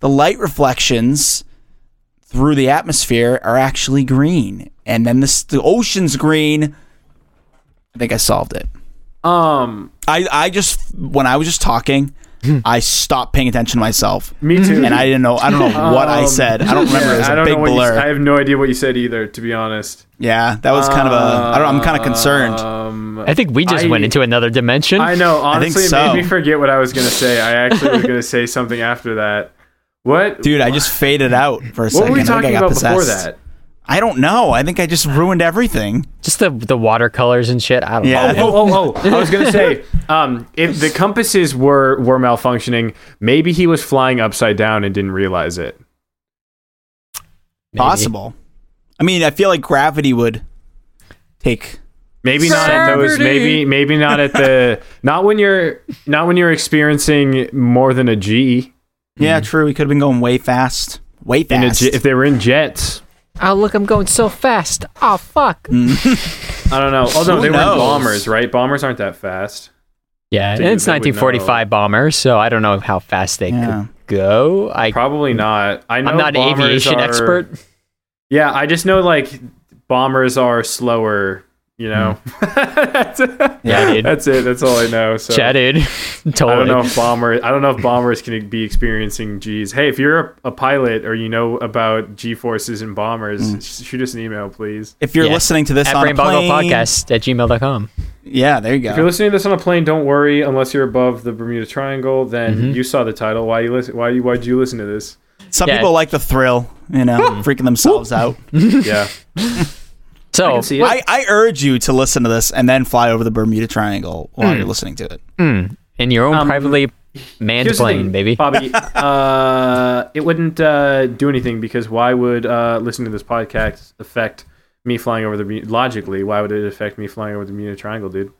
the light reflections through the atmosphere are actually green and then this the ocean's green I think I solved it. Um, I, I just when I was just talking, I stopped paying attention to myself. me too. And I didn't know I don't know [LAUGHS] what I Um, said. I don't remember. yeah, it was I a don't big know what you. I have no idea what you said either, to be honest. yeah, that was kind of a I don't I'm kind of concerned. Um, I think we just I- went into another dimension. I know. I think Honestly, it made me forget what I was gonna say. I actually was gonna say something after that. What, Dude, I just faded out for a What second. were we I talking got about before that? I don't know. I think I just ruined everything. Just the the watercolors and shit. I don't Yeah. know. Oh, oh, oh! I was gonna say, [LAUGHS] um, if the compasses were were malfunctioning, maybe he was flying upside down and didn't realize it. Maybe. Possible. I mean, I feel like gravity would take Maybe not at those. Maybe maybe not at the. [LAUGHS] Not when you're not when you're experiencing more than a G. Yeah, true. We could have been going way fast. Way In a fast. jet, if they were in jets. Oh look, I'm going so fast. Oh fuck. Mm. [LAUGHS] I don't know. Oh no, Who they were in knows? bombers, right? Bombers aren't that fast. Yeah, Dude, and it's they would 1945 bombers, so I don't know how fast they Yeah. could go. I Probably not. I know I'm not an bombers aviation are- expert. Yeah, I just know like bombers are slower. You know. [LAUGHS] that's, Yeah, dude. That's it. That's all I know. So Yeah, dude. totally. [LAUGHS] I don't know if bomber. I don't know if bombers can be experiencing G's. Hey, if you're a, a pilot or you know about G forces and bombers, sh- shoot us an email, please. if you're Yeah. listening to this At on a Brainboggled plane, Podcast at gmail.com. yeah, there you go. If you're listening to this on a plane, don't worry. Unless you're above the Bermuda Triangle, then Mm-hmm. you saw the title. Why you listen? Why you? Why did you listen to this? Some Yeah. people like the thrill, you know, [LAUGHS] freaking themselves out. Yeah. So, see. I, I urge you to listen to this and then fly over the Bermuda Triangle while Hmm. you're listening to it. mm, in your own Um, privately manned plane, thing, baby. Bobby. uh, it wouldn't uh, do anything because why would uh, listening to this podcast affect me flying over the Bermu- logically? Why would it affect me flying over the Bermuda Triangle, dude?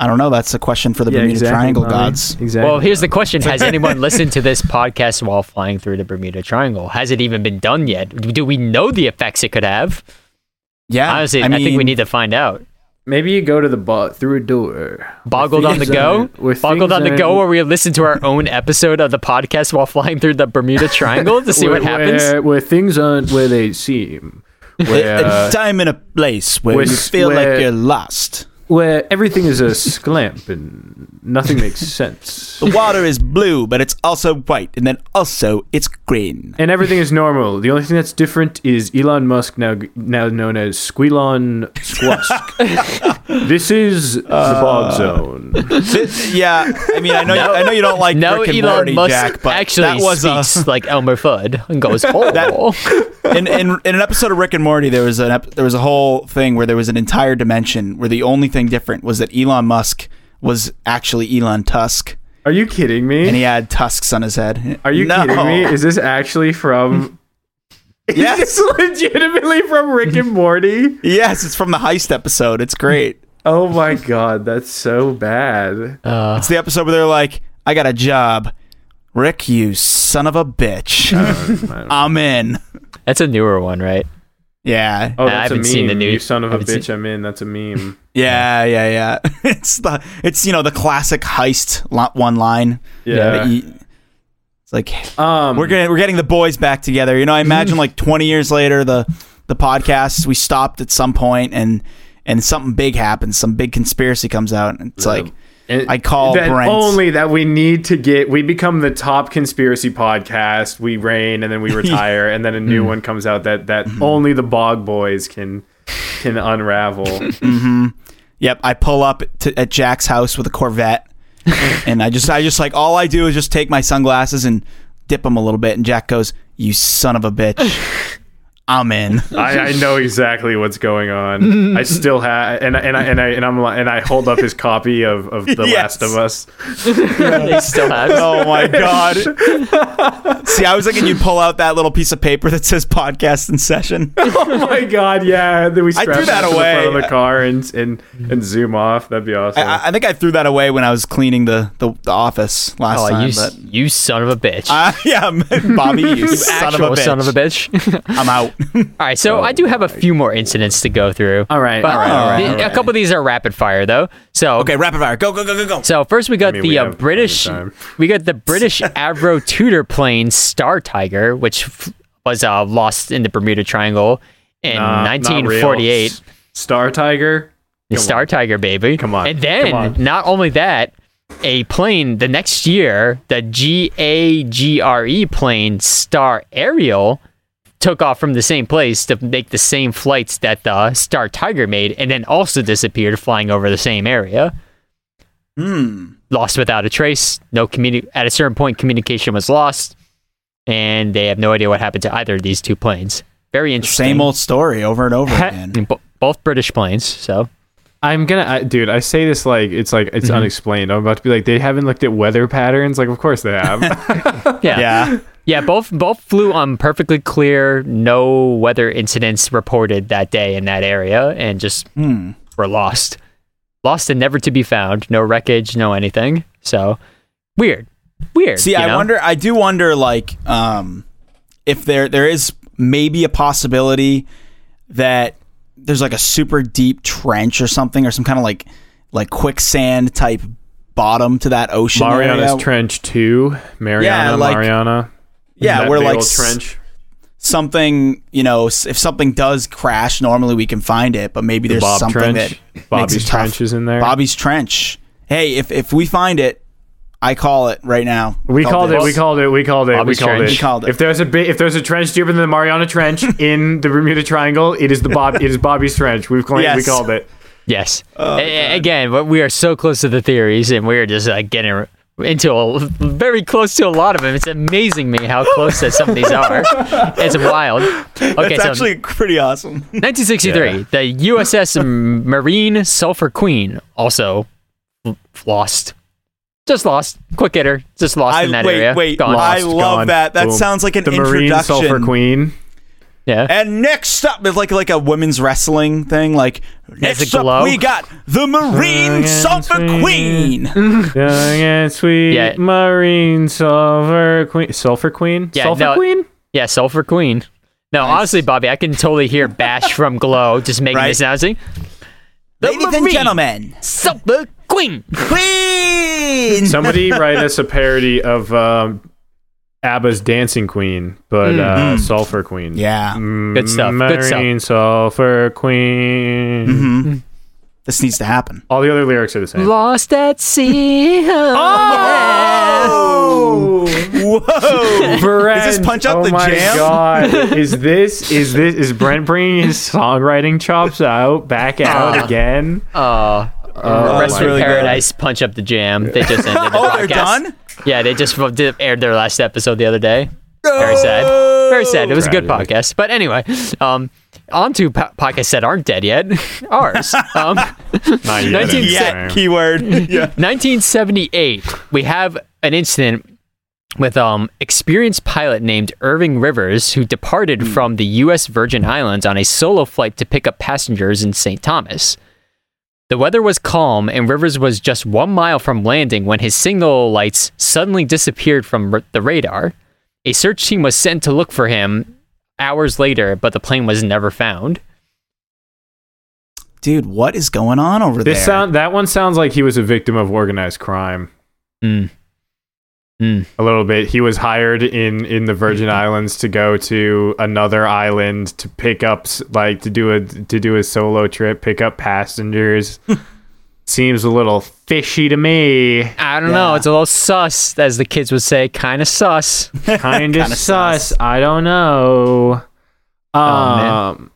I don't know. That's a question for the Bermuda Triangle Bobby. gods. Exactly. Well, here's the question: Has [LAUGHS] anyone listened to this podcast while flying through the Bermuda Triangle? Has it even been done yet? Do we know the effects it could have? Yeah, Honestly, I, think we need to find out. Maybe you go to the bu- through a door. Boggled on the go, it- with boggled on the go, where we listen to our own episode of the podcast while flying through the Bermuda [LAUGHS] Triangle to see what happens. Where, where things aren't where they seem. [LAUGHS] Where, a time and a place where with- you feel where- like you're lost. Where everything is a sclamp and nothing makes sense. The water is blue, but it's also white, and then also it's green. and everything is normal. The only thing that's different is Elon Musk, now now known as Squelon Squusk. [LAUGHS] this is the bog zone. Th- yeah, I mean, I know, you, I know you don't like no, Rick and Elon Morty, Musk Jack, but actually that was uh, speaks like Elmer Fudd and goes, [LAUGHS] "Oh, in, in in an episode of Rick and Morty, there was an ep- there was a whole thing where there was an entire dimension where the only thing different was that Elon Musk was actually Elon Tusk, Are you kidding me? and he had tusks on his head. Are you No. kidding me? Is this actually from? Yes. [LAUGHS] Is this legitimately from Rick and Morty? Yes, it's from the heist episode. It's great. Oh my god, that's so bad. uh, It's the episode where they're like, "I got a job, Rick, you son of a bitch. [LAUGHS] I'm in." that's a newer one, right?" Yeah, Oh, I that's haven't a seen the meme. new- You son of a bitch, seen- I'm in. That's a meme. [LAUGHS] yeah, yeah, yeah. [LAUGHS] It's the it's you know the classic heist one line. Yeah. that you- It's like Um, we're getting we're getting the boys back together. You know, I imagine [LAUGHS] like 20 years later, the the podcast we stopped at some point and and something big happens, some big conspiracy comes out, and it's like And I call that Brent. only that we need to get. We become the top conspiracy podcast. We reign, and then we [LAUGHS] retire, and then a new mm-hmm. one comes out that that mm-hmm. only the Bog Boys can can unravel. [LAUGHS] Mm-hmm. Yep, I pull up to, at Jack's house with a Corvette, [LAUGHS] and I just I just like all I do is just take my sunglasses and dip them a little bit, and Jack goes, "You son of a bitch." I'm in. [LAUGHS] I, I know exactly what's going on. I still have, and I- and I and I and I'm li- and I hold up his copy of, of The Yes. Last of Us. They still have. [LAUGHS] Oh my god. [LAUGHS] See, I was thinking you'd pull out that little piece of paper that says podcast in session. Oh my god, yeah! Then we I strap threw that it to away. the front of the car and and and zoom off. That'd be awesome. I, I think I threw that away when I was cleaning the, the, the office last Oh, time. you, but you son of a bitch. uh, yeah, Bobby, you, son of a Actual bitch. son of a bitch. I'm out. [LAUGHS] All right, so I do have a few more incidents to go through. all right, But all right, all right. the- all right. a couple of these are rapid fire though. So okay, rapid fire. Go, go, go, go, go. So first we got mean, the we uh, have plenty of British, we got the British [LAUGHS] Avro Tudor plane Star Tiger, which f- was uh, lost in the Bermuda Triangle in Nah, 1948. Star Tiger. The Come Star on. Tiger, baby. Come on, And then, on. not only that, a plane the next year, the GAGRE E plane Star Ariel, took off from the same place to make the same flights that the Star Tiger made, and then also disappeared flying over the same area. Hmm. Lost without a trace. No communi- At a certain point, communication was lost, and they have no idea what happened to either of these two planes. Very interesting. Same old story over and over again. Bo- both British planes. So I'm gonna, I, dude. I say this like it's like it's unexplained. I'm about to be like they haven't looked at weather patterns. Like, of course they have. [LAUGHS] [LAUGHS] yeah. Yeah. Yeah, both both flew on perfectly clear, no weather incidents reported that day in that area, and just Hmm. were lost, lost and never to be found. No wreckage, no anything. So weird, weird. See, I know? wonder. I do wonder, like, um, if there there is maybe a possibility that there's like a super deep trench or something, or some kind of like like quicksand type bottom to that ocean Mariana's area. Trench Two, Mariana, Yeah, like- Mariana. yeah, we're like trench. something, you know, if something does crash, normally we can find it, but maybe there's Bob something Trench. that Bobby's it tough. Trench is in there. Bobby's trench. Hey, if if we find it, I call it right now. We called it. We called it. We called it. Bobby's we called Trench. it. We called it. If there's a bit, if there's a trench deeper than the Mariana Trench [LAUGHS] in the Bermuda Triangle, it is the Bob. it is Bobby's Trench. We've claimed. We called it. Yes. Oh, a- a- again, but we are so close to the theories, and we're just like getting into a, very close to a lot of them. It's amazing me how close that some of these are. [LAUGHS] It's wild. Okay, It's so actually pretty awesome. 1963, the USS Marine Sulphur Queen also lost. Just lost. Quick hitter. Just lost I in that wait, area. wait. Gone. I Lost, love gone, that. That boom. sounds like an the Marine introduction. Sulphur Queen. yeah. And next up is like like a women's wrestling thing. Like next a glow? up, we got the Marine Young Sulphur. Queen. [LAUGHS] Young and sweet Yeah. Marine Sulphur Queen. Sulphur Queen. Yeah, Sulphur no- Queen. Yeah, Sulphur Queen. No, honestly, Bobby, I can totally hear Bash from Glow just making Right. this announcing. The Ladies and gentlemen, Sulphur Queen. Queen. Somebody [LAUGHS] write us a parody of um, ABBA's Dancing Queen, but uh, Sulphur Queen. yeah, Mm, Good stuff, good stuff. Marine Sulphur Queen. Mm-hmm. this needs to happen. All the other lyrics are the same. Lost at sea. Oh, [LAUGHS] whoa! Brent, [LAUGHS] Is this Punch Up oh the my Jam? God. Is this is this is Brent bringing his songwriting chops out back out again? Uh, Oh, Rest in really good. Paradise Punch Up the Jam. They just ended the [LAUGHS] Oh, podcast. they're done. Yeah, they just did, aired their last episode the other day. Very sad. Very sad. It was a good podcast. But anyway, um, on to po- podcasts that aren't dead yet. [LAUGHS] Ours. Um, [LAUGHS] Not yet. 19 Yeah, keyword. yeah. 1978, we have an incident with um experienced pilot named Irving Rivers who departed from the US Virgin Islands on a solo flight to pick up passengers in St. Thomas. The weather was calm and Rivers was just 1 mile from landing when his signal lights suddenly disappeared from r- the radar. A search team was sent to look for him hours later, but the plane was never found. Dude, what is going on over This there? sound that one sounds like he was a victim of organized crime. Mm. Mm. a little bit. He was hired in in the Virgin [LAUGHS] Islands to go to another island to pick up like to do a to do a solo trip, pick up passengers. [LAUGHS] Seems a little fishy to me. I don't know. It's a little sus, as the kids would say. Kind of sus. [LAUGHS] Kind of sus. sus. I don't know. man. Um,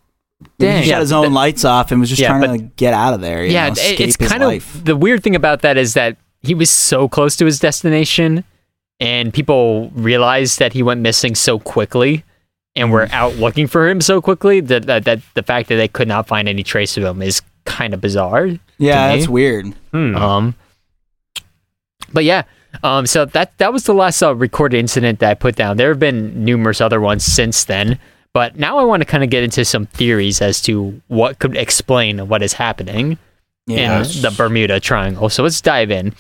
He shut his own lights off and was just Yeah, trying but- to like, get out of there. You yeah, know, it- it's his kind life. of the weird thing about that is that he was so close to his destination, and people realized that he went missing so quickly, and were Mm. out looking for him so quickly that that, that the fact that they could not find any trace of him is kind of bizarre. yeah, that's weird. hmm. Um, but yeah, um, so that that was the last uh, recorded incident that I put down. There have been numerous other ones since then, but now I want to kind of get into some theories as to what could explain what is happening Yeah. in the Bermuda Triangle. So let's dive in.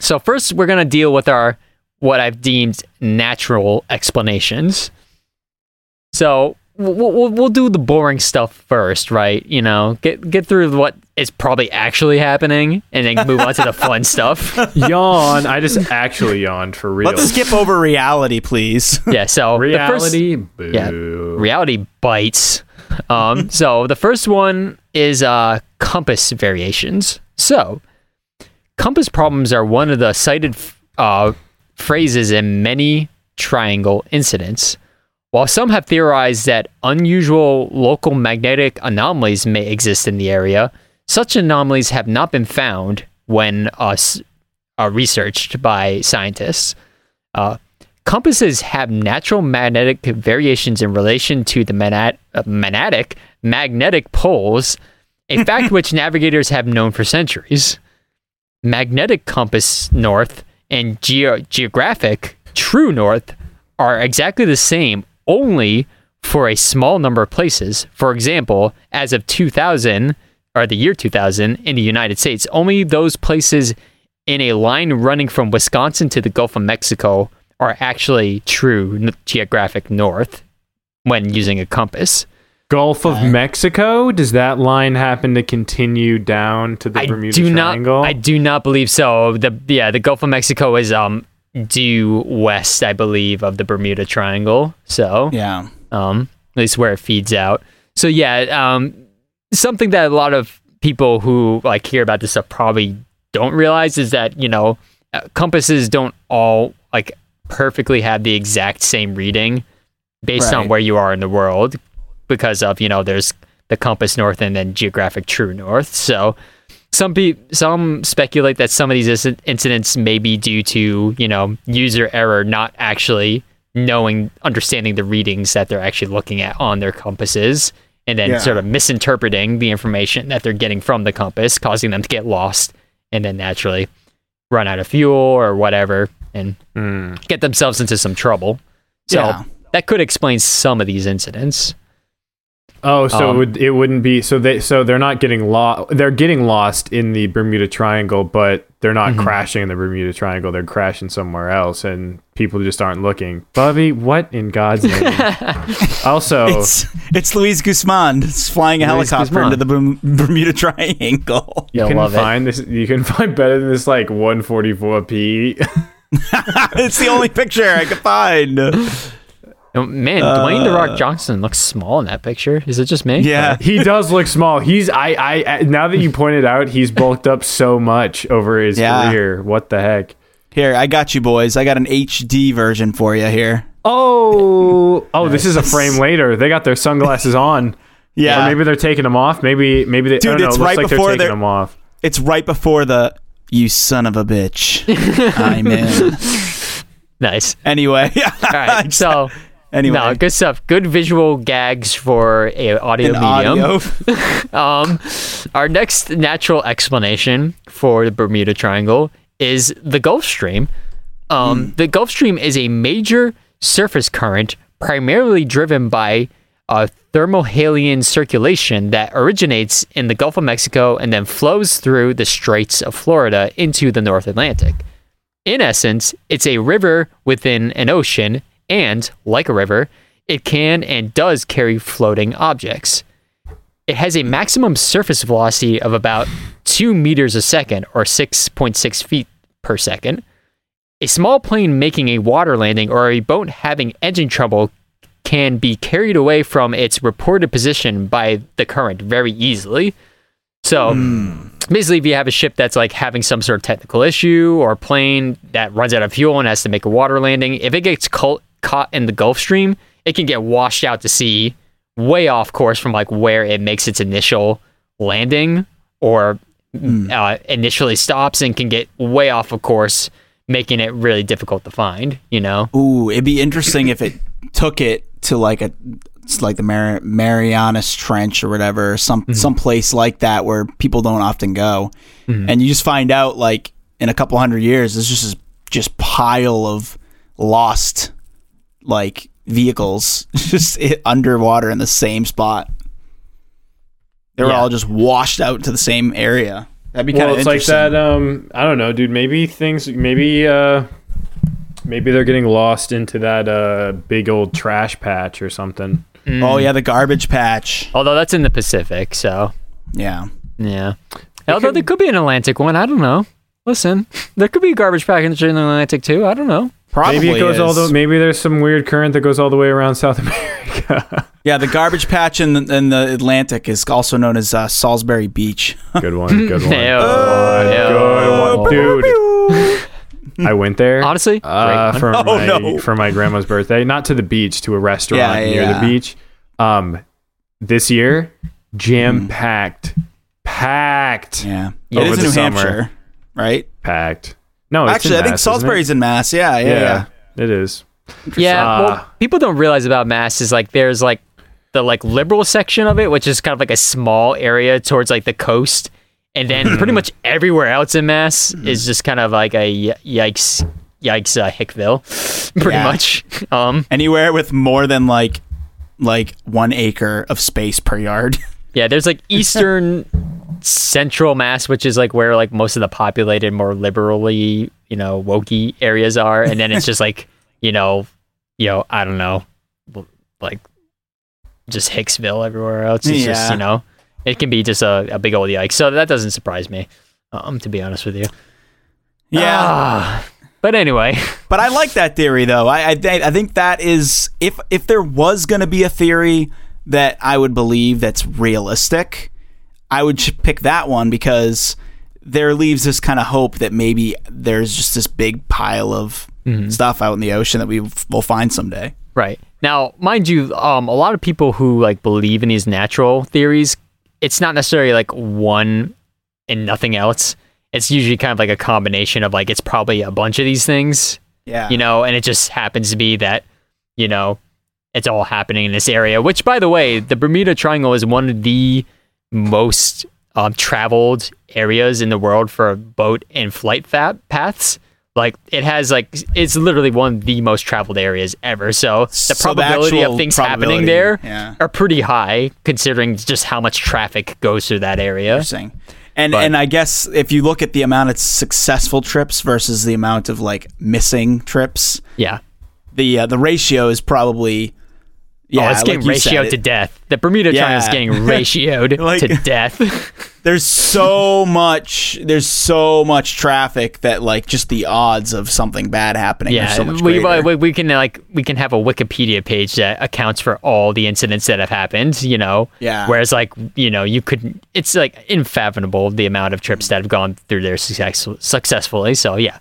So first, we're gonna deal with our what I've deemed natural explanations. So we'll, we'll, we'll do the boring stuff first, right? You know, get get through what is probably actually happening, and then move on to the fun [LAUGHS] stuff. yawn. I just actually yawned for real. Let's skip over reality, please. [LAUGHS] Yeah. So the first- Reality. Boo. yeah, reality bites. Um, [LAUGHS] so the first one is uh, compass variations. So compass problems are one of the cited uh, phrases in many triangle incidents. While some have theorized that unusual local magnetic anomalies may exist in the area, such anomalies have not been found when uh, s- uh, researched by scientists. Uh, compasses have natural magnetic variations in relation to the manat- uh, magnetic magnetic poles, a fact [LAUGHS] which navigators have known for centuries. Magnetic compass north and geo- geographic true north are exactly the same, only for a small number of places. For example, as of 2000 or the year 2000 in the United States, only those places in a line running from Wisconsin to the Gulf of Mexico are actually true geographic north when using a compass. Gulf of Mexico. Does that line happen to continue down to the I Bermuda do Triangle? not. I do not believe so. The yeah, the Gulf of Mexico is um due west, I believe, of the Bermuda Triangle. So yeah. um, at least where it feeds out. So yeah, um, something that a lot of people who like hear about this stuff probably don't realize is that you know uh, compasses don't all like perfectly have the exact same reading based on where you are in the world because of you know there's the compass north and then geographic true north. So some pe- some speculate that some of these incidents may be due to you know user error, not actually knowing understanding the readings that they're actually looking at on their compasses, and then Yeah. sort of misinterpreting the information that they're getting from the compass, causing them to get lost, and then naturally run out of fuel or whatever, and Hmm. get themselves into some trouble. So Yeah. that could explain some of these incidents. Oh, so Um, it would it wouldn't be so they so they're not getting lost. They're getting lost in the Bermuda Triangle, but they're not Mm-hmm. crashing in the Bermuda Triangle. They're crashing somewhere else, and people just aren't looking. Bubby, what in God's [LAUGHS] name? also, [LAUGHS] It's it's Luis Guzman it's flying a Luis helicopter Guzman. into the [LAUGHS] Bermuda Triangle. you You'll can love it. find this. You can find better than this like 144p. it's the only picture I could find. Oh, man, uh, Dwayne the Rock Johnson looks small in that picture. Is it just me? Yeah. [LAUGHS] he does look small. He's I I now that you pointed out, he's bulked up so much over his Yeah. career. What the heck? Here, I got you boys. I got an HD version for you here. Oh, oh, this is a frame later. They got their sunglasses on. Yeah. Or maybe they're taking them off. Maybe maybe they. Dude, I don't know. it's It looks right like before they're taking they're- them off. It's right before the you son of a bitch. [LAUGHS] I'm in. Nice. Anyway, [LAUGHS] All right. So, anyway, no, good stuff. Good visual gags for a audio in medium. audio. [LAUGHS] [LAUGHS] Um, our next natural explanation for the Bermuda Triangle is the Gulf Stream. Um, The Gulf Stream is a major surface current primarily driven by uh, thermohaline circulation that originates in the Gulf of Mexico and then flows through the Straits of Florida into the North Atlantic. In essence, it's a river within an ocean, and like a river, it can and does carry floating objects. It has a maximum surface velocity of about 2 meters a second or 6.6 feet per second. a small plane making a water landing or a boat having engine trouble can be carried away from its reported position by the current very easily. So hmm. basically, if you have a ship that's like having some sort of technical issue or a plane that runs out of fuel and has to make a water landing, if it gets cul- caught in the Gulf Stream, it can get washed out to sea, way off course from like where it makes its initial landing or hmm. uh, initially stops and can get way off of course, making it really difficult to find. You know? Ooh, it'd be interesting if it took it to like a it's like the Mar- Marianas Trench or whatever, some mm-hmm. some place like that where people don't often go, mm-hmm. and you just find out like in a couple hundred years, there's just this just pile of lost like vehicles [LAUGHS] just underwater in the same spot. They were Yeah. all just washed out to the same area. That'd be kind Well, of it's like that. Um, I don't know, dude. Maybe things. Maybe. Uh, maybe they're getting lost into that uh big old trash patch or something. Oh yeah, the garbage patch. Although that's in the Pacific, so Yeah. yeah. Although there could be an Atlantic one. I don't know. Listen, there could be a garbage package in the Atlantic too. I don't know. Probably maybe it goes all the. Maybe there's some weird current that goes all the way around South [LAUGHS] America. Yeah, the garbage patch in the, in the Atlantic is also known as uh, Salisbury Beach. [LAUGHS] good one. [LAUGHS] Good one. Ew. Good one, dude. I went there. Honestly, uh, for Oh, my no. for my grandma's birthday, not to the beach, to a restaurant Yeah, yeah, near yeah. the beach. Um, this year, jam packed, packed, yeah, Over it is the New summer. Hampshire, right? packed. No, it's Actually, in I think Mass, isn't? Salisbury's in Mass. Yeah, yeah, Yeah, yeah. it is. Yeah, Uh, well, people don't realize about Mass is like there's like the like liberal section of it, which is kind of like a small area towards like the coast, and then pretty much everywhere else in Mass is just kind of like a y- yikes, yikes, uh, Hickville, [LAUGHS] pretty Yeah. much. Um, Anywhere with more than like like one acre of space per yard. [LAUGHS] yeah, there's like eastern central Mass, which is like where like most of the populated, more liberally, you know, wokey areas are, and then it's just like [LAUGHS] you know, you know, I don't know, like just Hicksville everywhere else. It's just you know, it can be just a, a big old yike. So that doesn't surprise me, um, to be honest with you. yeah, Ah, but anyway, [LAUGHS] but I like that theory though. I I, I think that is if if there was going to be a theory that I would believe that's realistic, I would pick that one because there leaves this kind of hope that maybe there's just this big pile of stuff out in the ocean that we will find someday. Right. Now, mind you, um, a lot of people who like believe in these natural theories, it's not necessarily like one and nothing else. It's usually kind of like a combination of like it's probably a bunch of these things, Yeah. you know, and it just happens to be that, you know, it's all happening in this area. Which, by the way, the Bermuda Triangle is one of the most um, traveled areas in the world for boat and flight fa- paths. Like it has like it's literally one of the most traveled areas ever. So the So probability actual of things probability, happening there yeah. are pretty high considering just how much traffic goes through that area. Interesting. And But- and I guess if you look at the amount of successful trips versus the amount of like missing trips, Yeah. the uh, the ratio is probably yeah, oh, it's getting like you said, ratioed it- to death. The Bermuda Triangle is getting [LAUGHS] ratioed Like- to death. [LAUGHS] There's so much there's so much traffic that like just the odds of something bad happening are yeah, so much we, we we can like we can have a Wikipedia page that accounts for all the incidents that have happened. You know, Yeah. Whereas like you know you could it's like unfathomable the amount of trips that have gone through there success, successfully. So yeah,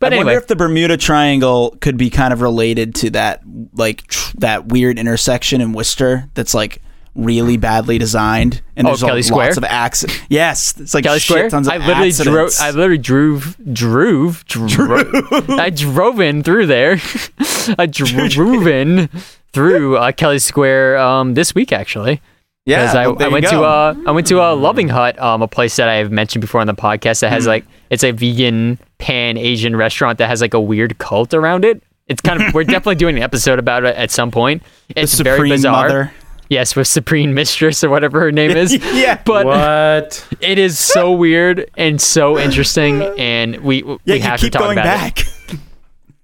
but I anyway, wonder if the Bermuda Triangle could be kind of related to that like tr- that weird intersection in Worcester that's like really badly designed and Oh, there's Kelly a, Square? lots of accidents. Yes, it's like Kelly shit Square. tons of I literally drove. accidents. I literally drove, drove, drove. I drove in through there. [LAUGHS] I drove in through uh, Kelly Square um, this week actually. yeah, I, well, I you went to uh I went to a Loving Hut, um, a place that I've mentioned before on the podcast that has Hmm. like it's a vegan pan Asian restaurant that has like a weird cult around it. It's kind of we're [LAUGHS] definitely doing an episode about it at some point. It's very bizarre. Mother. Yes, with Supreme Mistress or whatever her name is. [LAUGHS] Yeah. but What? it is so weird and so interesting, and we we Yeah, you have keep to talk going about back. it. [LAUGHS]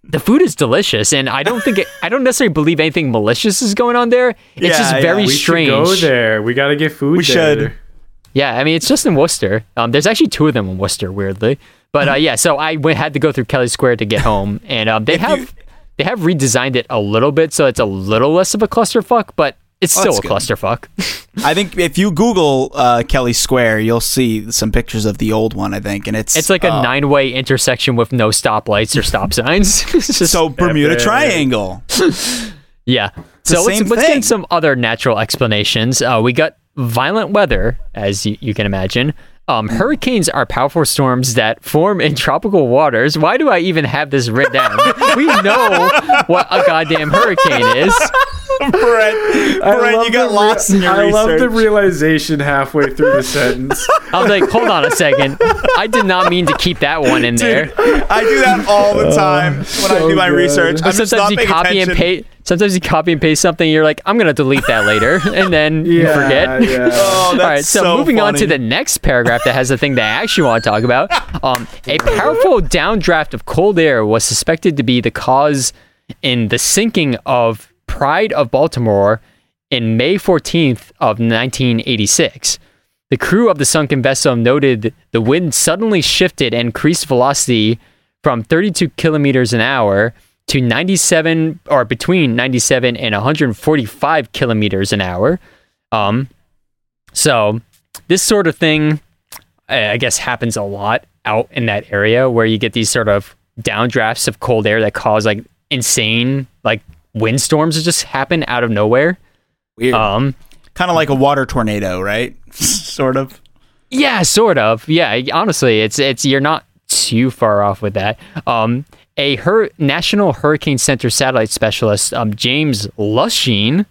The food is delicious, and I don't think it, I don't necessarily believe anything malicious is going on there. It's Yeah, just very We We strange. should go there. We gotta get food We there. should. Yeah, I mean it's just in Worcester. Um, there's actually two of them in Worcester, weirdly. But uh, yeah, so I went, had to go through Kelly Square to get home, and um, they If have you- they have redesigned it a little bit, so it's a little less of a clusterfuck, but it's Oh, still a good. clusterfuck. [LAUGHS] I think if you Google uh, Kelly Square, you'll see some pictures of the old one. I think, and it's It's like a uh, nine-way intersection with no stoplights or stop [LAUGHS] signs. [LAUGHS] Just- so Bermuda Epic. Triangle. Yeah. the So let's, same let's get some other natural explanations. Uh, we got violent weather, as you, you can imagine. Um, hurricanes are powerful storms that form in tropical waters. Why do I even have this written down? we know what a goddamn hurricane is. [LAUGHS] Brett, Brett, you got the lost in your I love the realization halfway through the sentence. [LAUGHS] I was like, hold on a second. I did not mean to keep that one in there. I do that all the time when I do my good. research. I'm just sometimes not you copy attention. and paste. Sometimes you copy and paste something. You're like, I'm gonna delete that later, [LAUGHS] and then you forget. yeah. [LAUGHS] Oh, that's All right, so, so moving on to the next paragraph that has the thing that I actually want to talk about. [LAUGHS] Um, a powerful downdraft of cold air was suspected to be the cause in the sinking of Pride of Baltimore in May 14th of 1986. The crew of the sunken vessel noted the wind suddenly shifted and increased velocity from 32 kilometers an hour to 97 or between 97 and 145 kilometers an hour. Um, so this sort of thing, I guess, happens a lot out in that area where you get these sort of downdrafts of cold air that cause like insane like windstorms that just happen out of nowhere. Weird. Um, kind of like a water tornado, right? [LAUGHS] sort of. Yeah, sort of. Yeah, honestly, it's it's you're not too far off with that. Um, a hur- National Hurricane Center satellite specialist, um, James Lushine,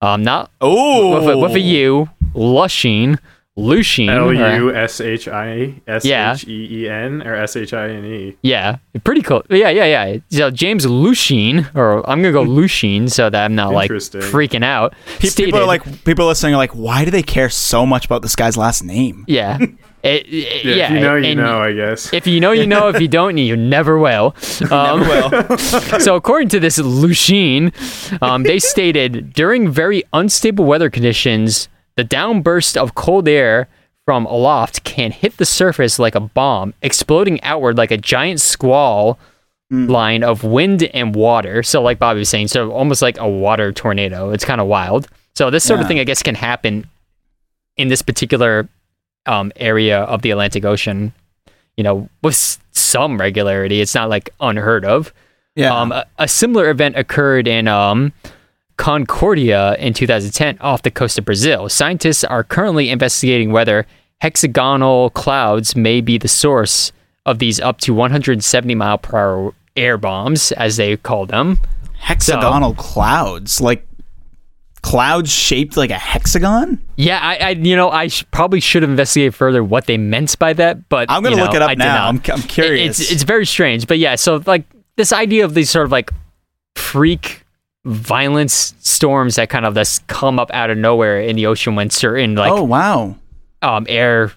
um, not Oh, with a, with a U, Lushine, Lushine, L or- U S H I S H E E N or S H I N E. Yeah, pretty cool. Yeah, yeah, yeah. So James Lushine, or I'm gonna go Lushine, so that I'm not like freaking out. Pe- stated- People are like, people listening are like, why do they care so much about this guy's last name? yeah, [LAUGHS] It- it- Yeah, yeah. if you know, you know, I guess. If you know, you know. If you [LAUGHS] don't, you never will. Um, well, [LAUGHS] so according to this Lushine, um, they stated during very unstable weather conditions, the downburst of cold air from aloft can hit the surface like a bomb, exploding outward like a giant squall line of wind and water. So like Bobby was saying, so almost like a water tornado. It's kind of wild. So this sort of thing, I guess, can happen in this particular um, area of the Atlantic Ocean. You know, with some regularity. It's not like unheard of. yeah. Um, a, a similar event occurred in um, Concordia in 2010 off the coast of Brazil. Scientists are currently investigating whether hexagonal clouds may be the source of these up to 170 mile per hour air bombs, as they call them. hexagonal clouds, like clouds shaped like a hexagon. Yeah, I, I you know, I sh- probably should have investigated further what they meant by that, but I'm gonna you know, look it up I now. I'm- I'm curious. It's it's very strange, but yeah. So like this idea of these sort of like freak violence storms that kind of just come up out of nowhere in the ocean when certain like oh wow. um air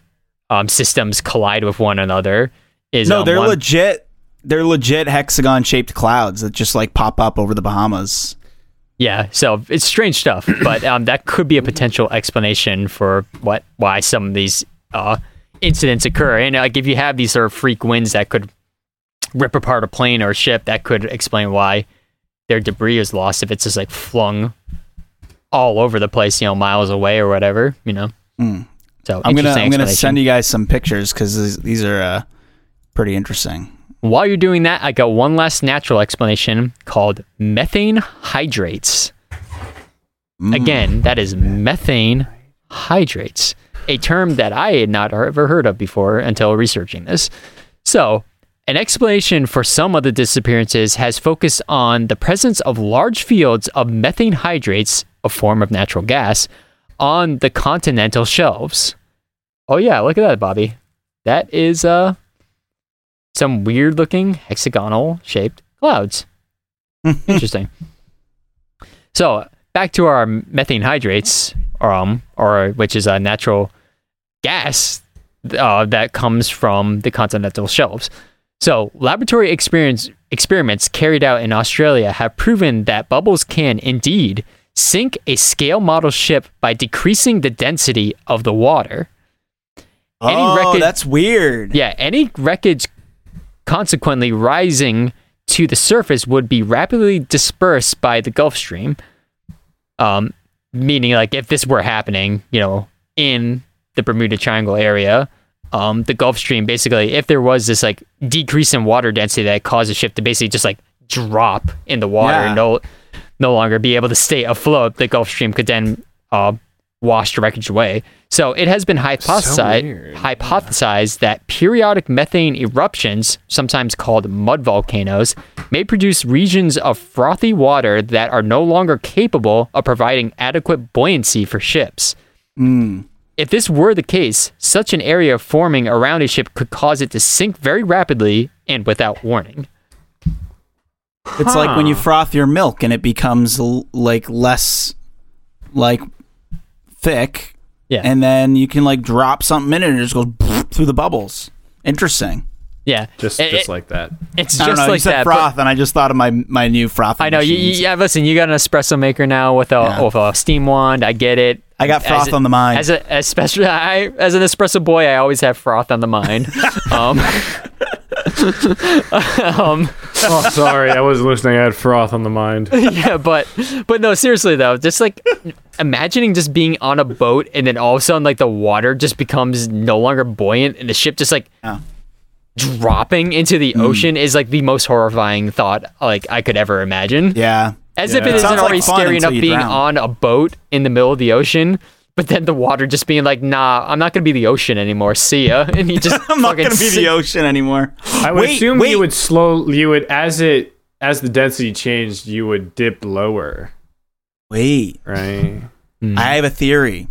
um systems collide with one another is No, um, they're one- legit. They're legit hexagon shaped clouds that just like pop up over the Bahamas. Yeah, so it's strange stuff, [COUGHS] but um, that could be a potential explanation for what why some of these uh, incidents occur. And like if you have these sort of freak winds that could rip apart a plane or a ship, that could explain why their debris is lost if it's just like flung all over the place, you know, miles away or whatever, you know. So I'm gonna I'm gonna send you guys some pictures because these are uh, pretty interesting. While you're doing that, I got one last natural explanation called methane hydrates. Again, that is methane hydrates, a term that I had not ever heard of before until researching this. So, an explanation for some of the disappearances has focused on the presence of large fields of methane hydrates, a form of natural gas, on the continental shelves. Oh yeah, look at that, Bobby. That is uh some weird looking hexagonal shaped clouds. [LAUGHS] Interesting. So back to our methane hydrates, or, um, or which is a natural gas uh, that comes from the continental shelves. So laboratory experience experiments carried out in Australia have proven that bubbles can indeed sink a scale model ship by decreasing the density of the water. any oh, wreckage that's weird. yeah, any wreckage consequently rising to the surface would be rapidly dispersed by the Gulf Stream. Um, meaning like if this were happening, you know, in the Bermuda Triangle area, um, the Gulf Stream basically, if there was this like decrease in water density that caused the ship to basically just like drop in the water Yeah. and no, no longer be able to stay afloat, the Gulf Stream could then uh, wash the wreckage away. So it has been hypothesized, weird. hypothesized that periodic methane eruptions, sometimes called mud volcanoes, may produce regions of frothy water that are no longer capable of providing adequate buoyancy for ships. Hmm. If this were the case, such an area forming around a ship could cause it to sink very rapidly and without warning. It's like when you froth your milk and it becomes l- like less like thick, Yeah. and then you can like drop something in it and it just goes [LAUGHS] through the bubbles. Interesting. yeah. Just It- just it- like that. it's I just don't know. you like said that. froth, and I just thought of my my new froth. I know. You, you, yeah, listen. You got an espresso maker now with a Yeah. with a steam wand. I get it. I got froth As- on the mind. As a especially, [LAUGHS] I as an espresso boy, I always have froth on the mind. [LAUGHS] um, [LAUGHS] um, Oh, sorry, I wasn't listening. I had froth on the mind. [LAUGHS] yeah, but but no, seriously though, just like imagining just being on a boat and then all of a sudden like the water just becomes no longer buoyant and the ship just like Yeah. dropping into the ocean is like the most horrifying thought like I could ever imagine. yeah. As Yeah. if it It isn't sounds like already scary enough being drown. on a boat in the middle of the ocean, but then the water just being like, nah, I'm not gonna be the ocean anymore. See ya. [LAUGHS] And you just [LAUGHS] I'm not gonna be sink- the ocean anymore. I would Wait, assume wait. you would slow. You would as it as the density changed, you would dip lower, Wait, right? Hmm. I have a theory.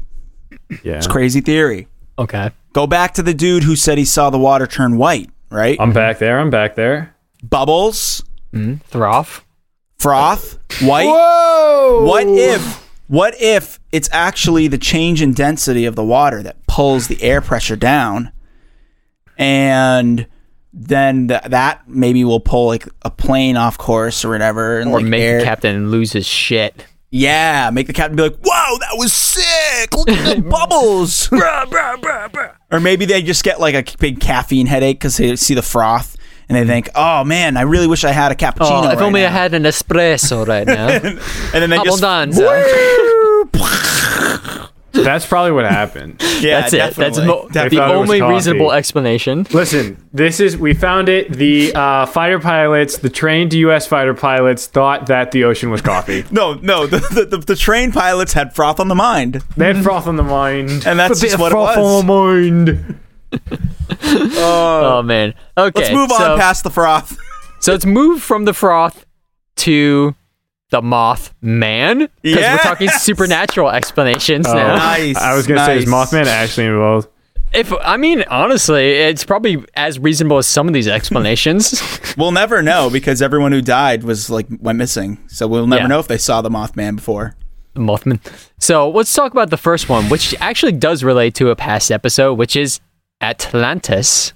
Yeah. It's a crazy theory. Okay. Go back to the dude who said he saw the water turn white. Right? I'm back there. I'm back there. Bubbles, hmm. Throff. froth, white. Whoa! What if what if it's actually the change in density of the water that pulls the air pressure down? And then th- that maybe will pull like a plane off course or whatever and Or like make air- the captain lose his shit. yeah make the captain be like whoa that was sick. Look at the [LAUGHS] bubbles. Or maybe they just get like a big caffeine headache because they see the froth and they think oh man I really wish I had a cappuccino Oh, if right only I had an espresso right now. [LAUGHS] and then they just Abbondanza. That's probably what happened. [LAUGHS] yeah That's it. That's mo- the thought it was only reasonable explanation. Listen, this is we found it. The uh, fighter pilots, the trained U.S. fighter pilots, thought that the ocean was coffee. [LAUGHS] No, no. The, the, the, the trained pilots had froth on the mind. They had froth on the mind, And that's just of what it froth was. on the mind. [LAUGHS] Uh, oh man. Okay. Let's move on so, past the froth. [LAUGHS] So let's move from the froth to the moth man because Yeah. we're talking supernatural explanations Oh. now. Nice. I was gonna say, is. Mothman actually involved? If I mean honestly, it's probably as reasonable as some of these explanations. [LAUGHS] We'll never know because everyone who died was like went missing. So we'll never Yeah. know if they saw the Mothman before. Mothman. So let's talk about the first one, which actually does relate to a past episode, which is Atlantis,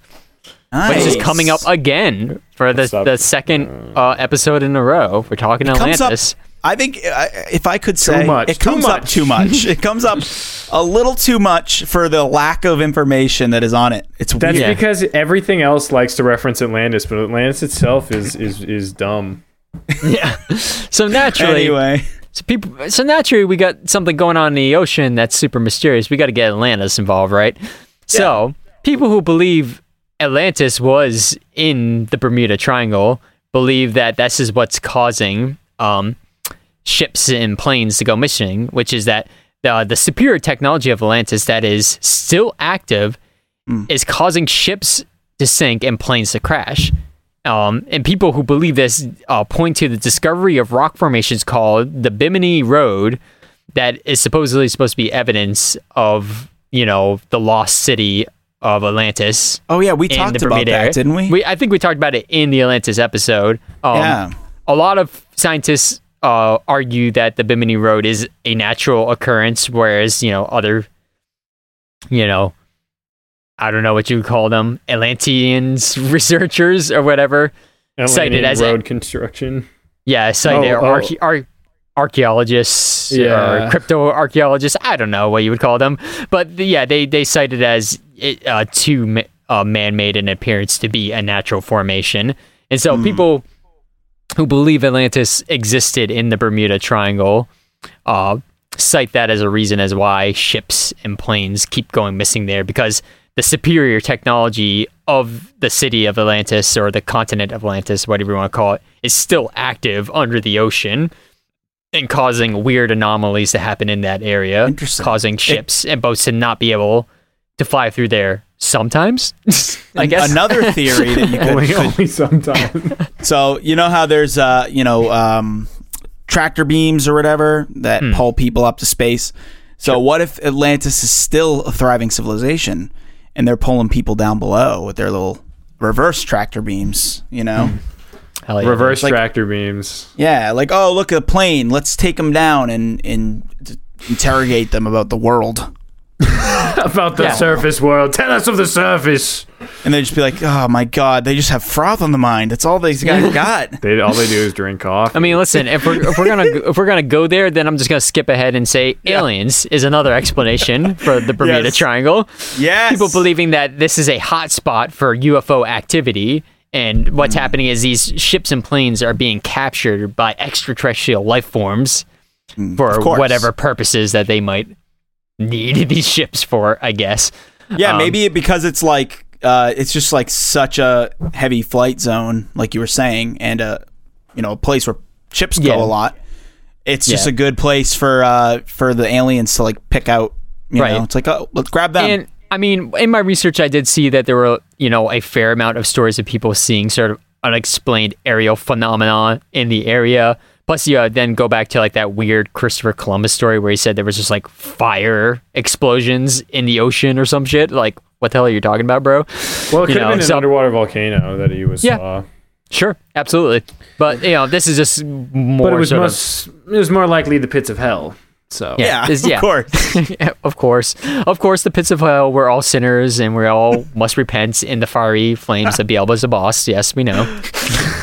Nice. which is coming up again for the, the second uh, episode in a row. We're talking comes up. Atlantis. I think uh, if I could say much, it too comes up too much. [LAUGHS] it comes up a little too much for the lack of information that is on it. It's That's weird. Because everything else likes to reference Atlantis, but Atlantis itself is is is dumb. [LAUGHS] yeah. So naturally, Anyway, So people, so naturally, we got something going on in the ocean that's super mysterious. We got to get Atlantis involved, right? So people who believe Atlantis was in the Bermuda Triangle believe that this is what's causing um, ships and planes to go missing, which is that the the superior technology of Atlantis that is still active is causing ships to sink and planes to crash. Um, and people who believe this uh, point to the discovery of rock formations called the Bimini Road, that is supposedly supposed to be evidence of you know the lost city of Atlantis. oh yeah, we talked the about that, area. didn't we? We I think we talked about it in the Atlantis episode. Um, yeah. a lot of scientists uh, argue that the Bimini Road is a natural occurrence, whereas you know other, you know, I don't know what you would call them, Atlanteans [LAUGHS] researchers or whatever. Cited Atlantean as a- road construction. Yeah, cited Oh, oh. archae- ar- archaeologists Yeah. or crypto archaeologists. I don't know what you would call them, but yeah, they they cited as it, uh, too ma- uh, man-made in appearance to be a natural formation. And so people who believe Atlantis existed in the Bermuda Triangle uh, cite that as a reason as why ships and planes keep going missing there because the superior technology of the city of Atlantis or the continent of Atlantis, whatever you want to call it, is still active under the ocean and causing weird anomalies to happen in that area, causing ships and boats to not be able to fly through there sometimes. I guess another theory that you [LAUGHS] could, only, could only sometimes. [LAUGHS] So you know how there's uh you know um tractor beams or whatever that Hmm. pull people up to space. So what if Atlantis is still a thriving civilization and they're pulling people down below with their little reverse tractor beams, you know? Hell yeah, Reverse Like- tractor beams. Yeah, like oh, look at a plane. Let's take them down and and interrogate them about the world. [LAUGHS] [LAUGHS] About the Yeah. surface world. Tell us of the surface. And they just be like, "Oh my god, they just have froth on the mind. That's all these guys [LAUGHS] got." They all they do is drink coffee. I mean, listen. If we're if we're gonna if we're gonna go there, then I'm just gonna skip ahead and say aliens is another explanation for the Bermuda Yes. Triangle. Yes. People believing that this is a hot spot for UFO activity, and what's Hmm. happening is these ships and planes are being captured by extraterrestrial life forms for Hmm. course. whatever purposes that they might need these [LAUGHS] ships for. I guess. Yeah, Um, maybe because it's like uh, it's just like such a heavy flight zone, like you were saying, and a you know a place where ships Yeah. go a lot. It's just Yeah. a good place for uh, for the aliens to like pick out. You Right. know, it's like oh, let's grab them. And I mean, in my research, I did see that there were, you know, a fair amount of stories of people seeing sort of unexplained aerial phenomena in the area. Plus, you uh, then go back to like that weird Christopher Columbus story where he said there was just like fire explosions in the ocean or some shit. Like, what the hell are you talking about, bro? well, it you could have know, been an underwater volcano that he was Yeah. saw. Sure, absolutely. But you know, this is just more But it was sort of- it was more likely the pits of hell. So yeah, this- of yeah. course. [LAUGHS] of course, of course, the pits of hell. We're all sinners, and we all [LAUGHS] must repent in the fiery flames of Beelzebub's boss. Yes, we know. [LAUGHS]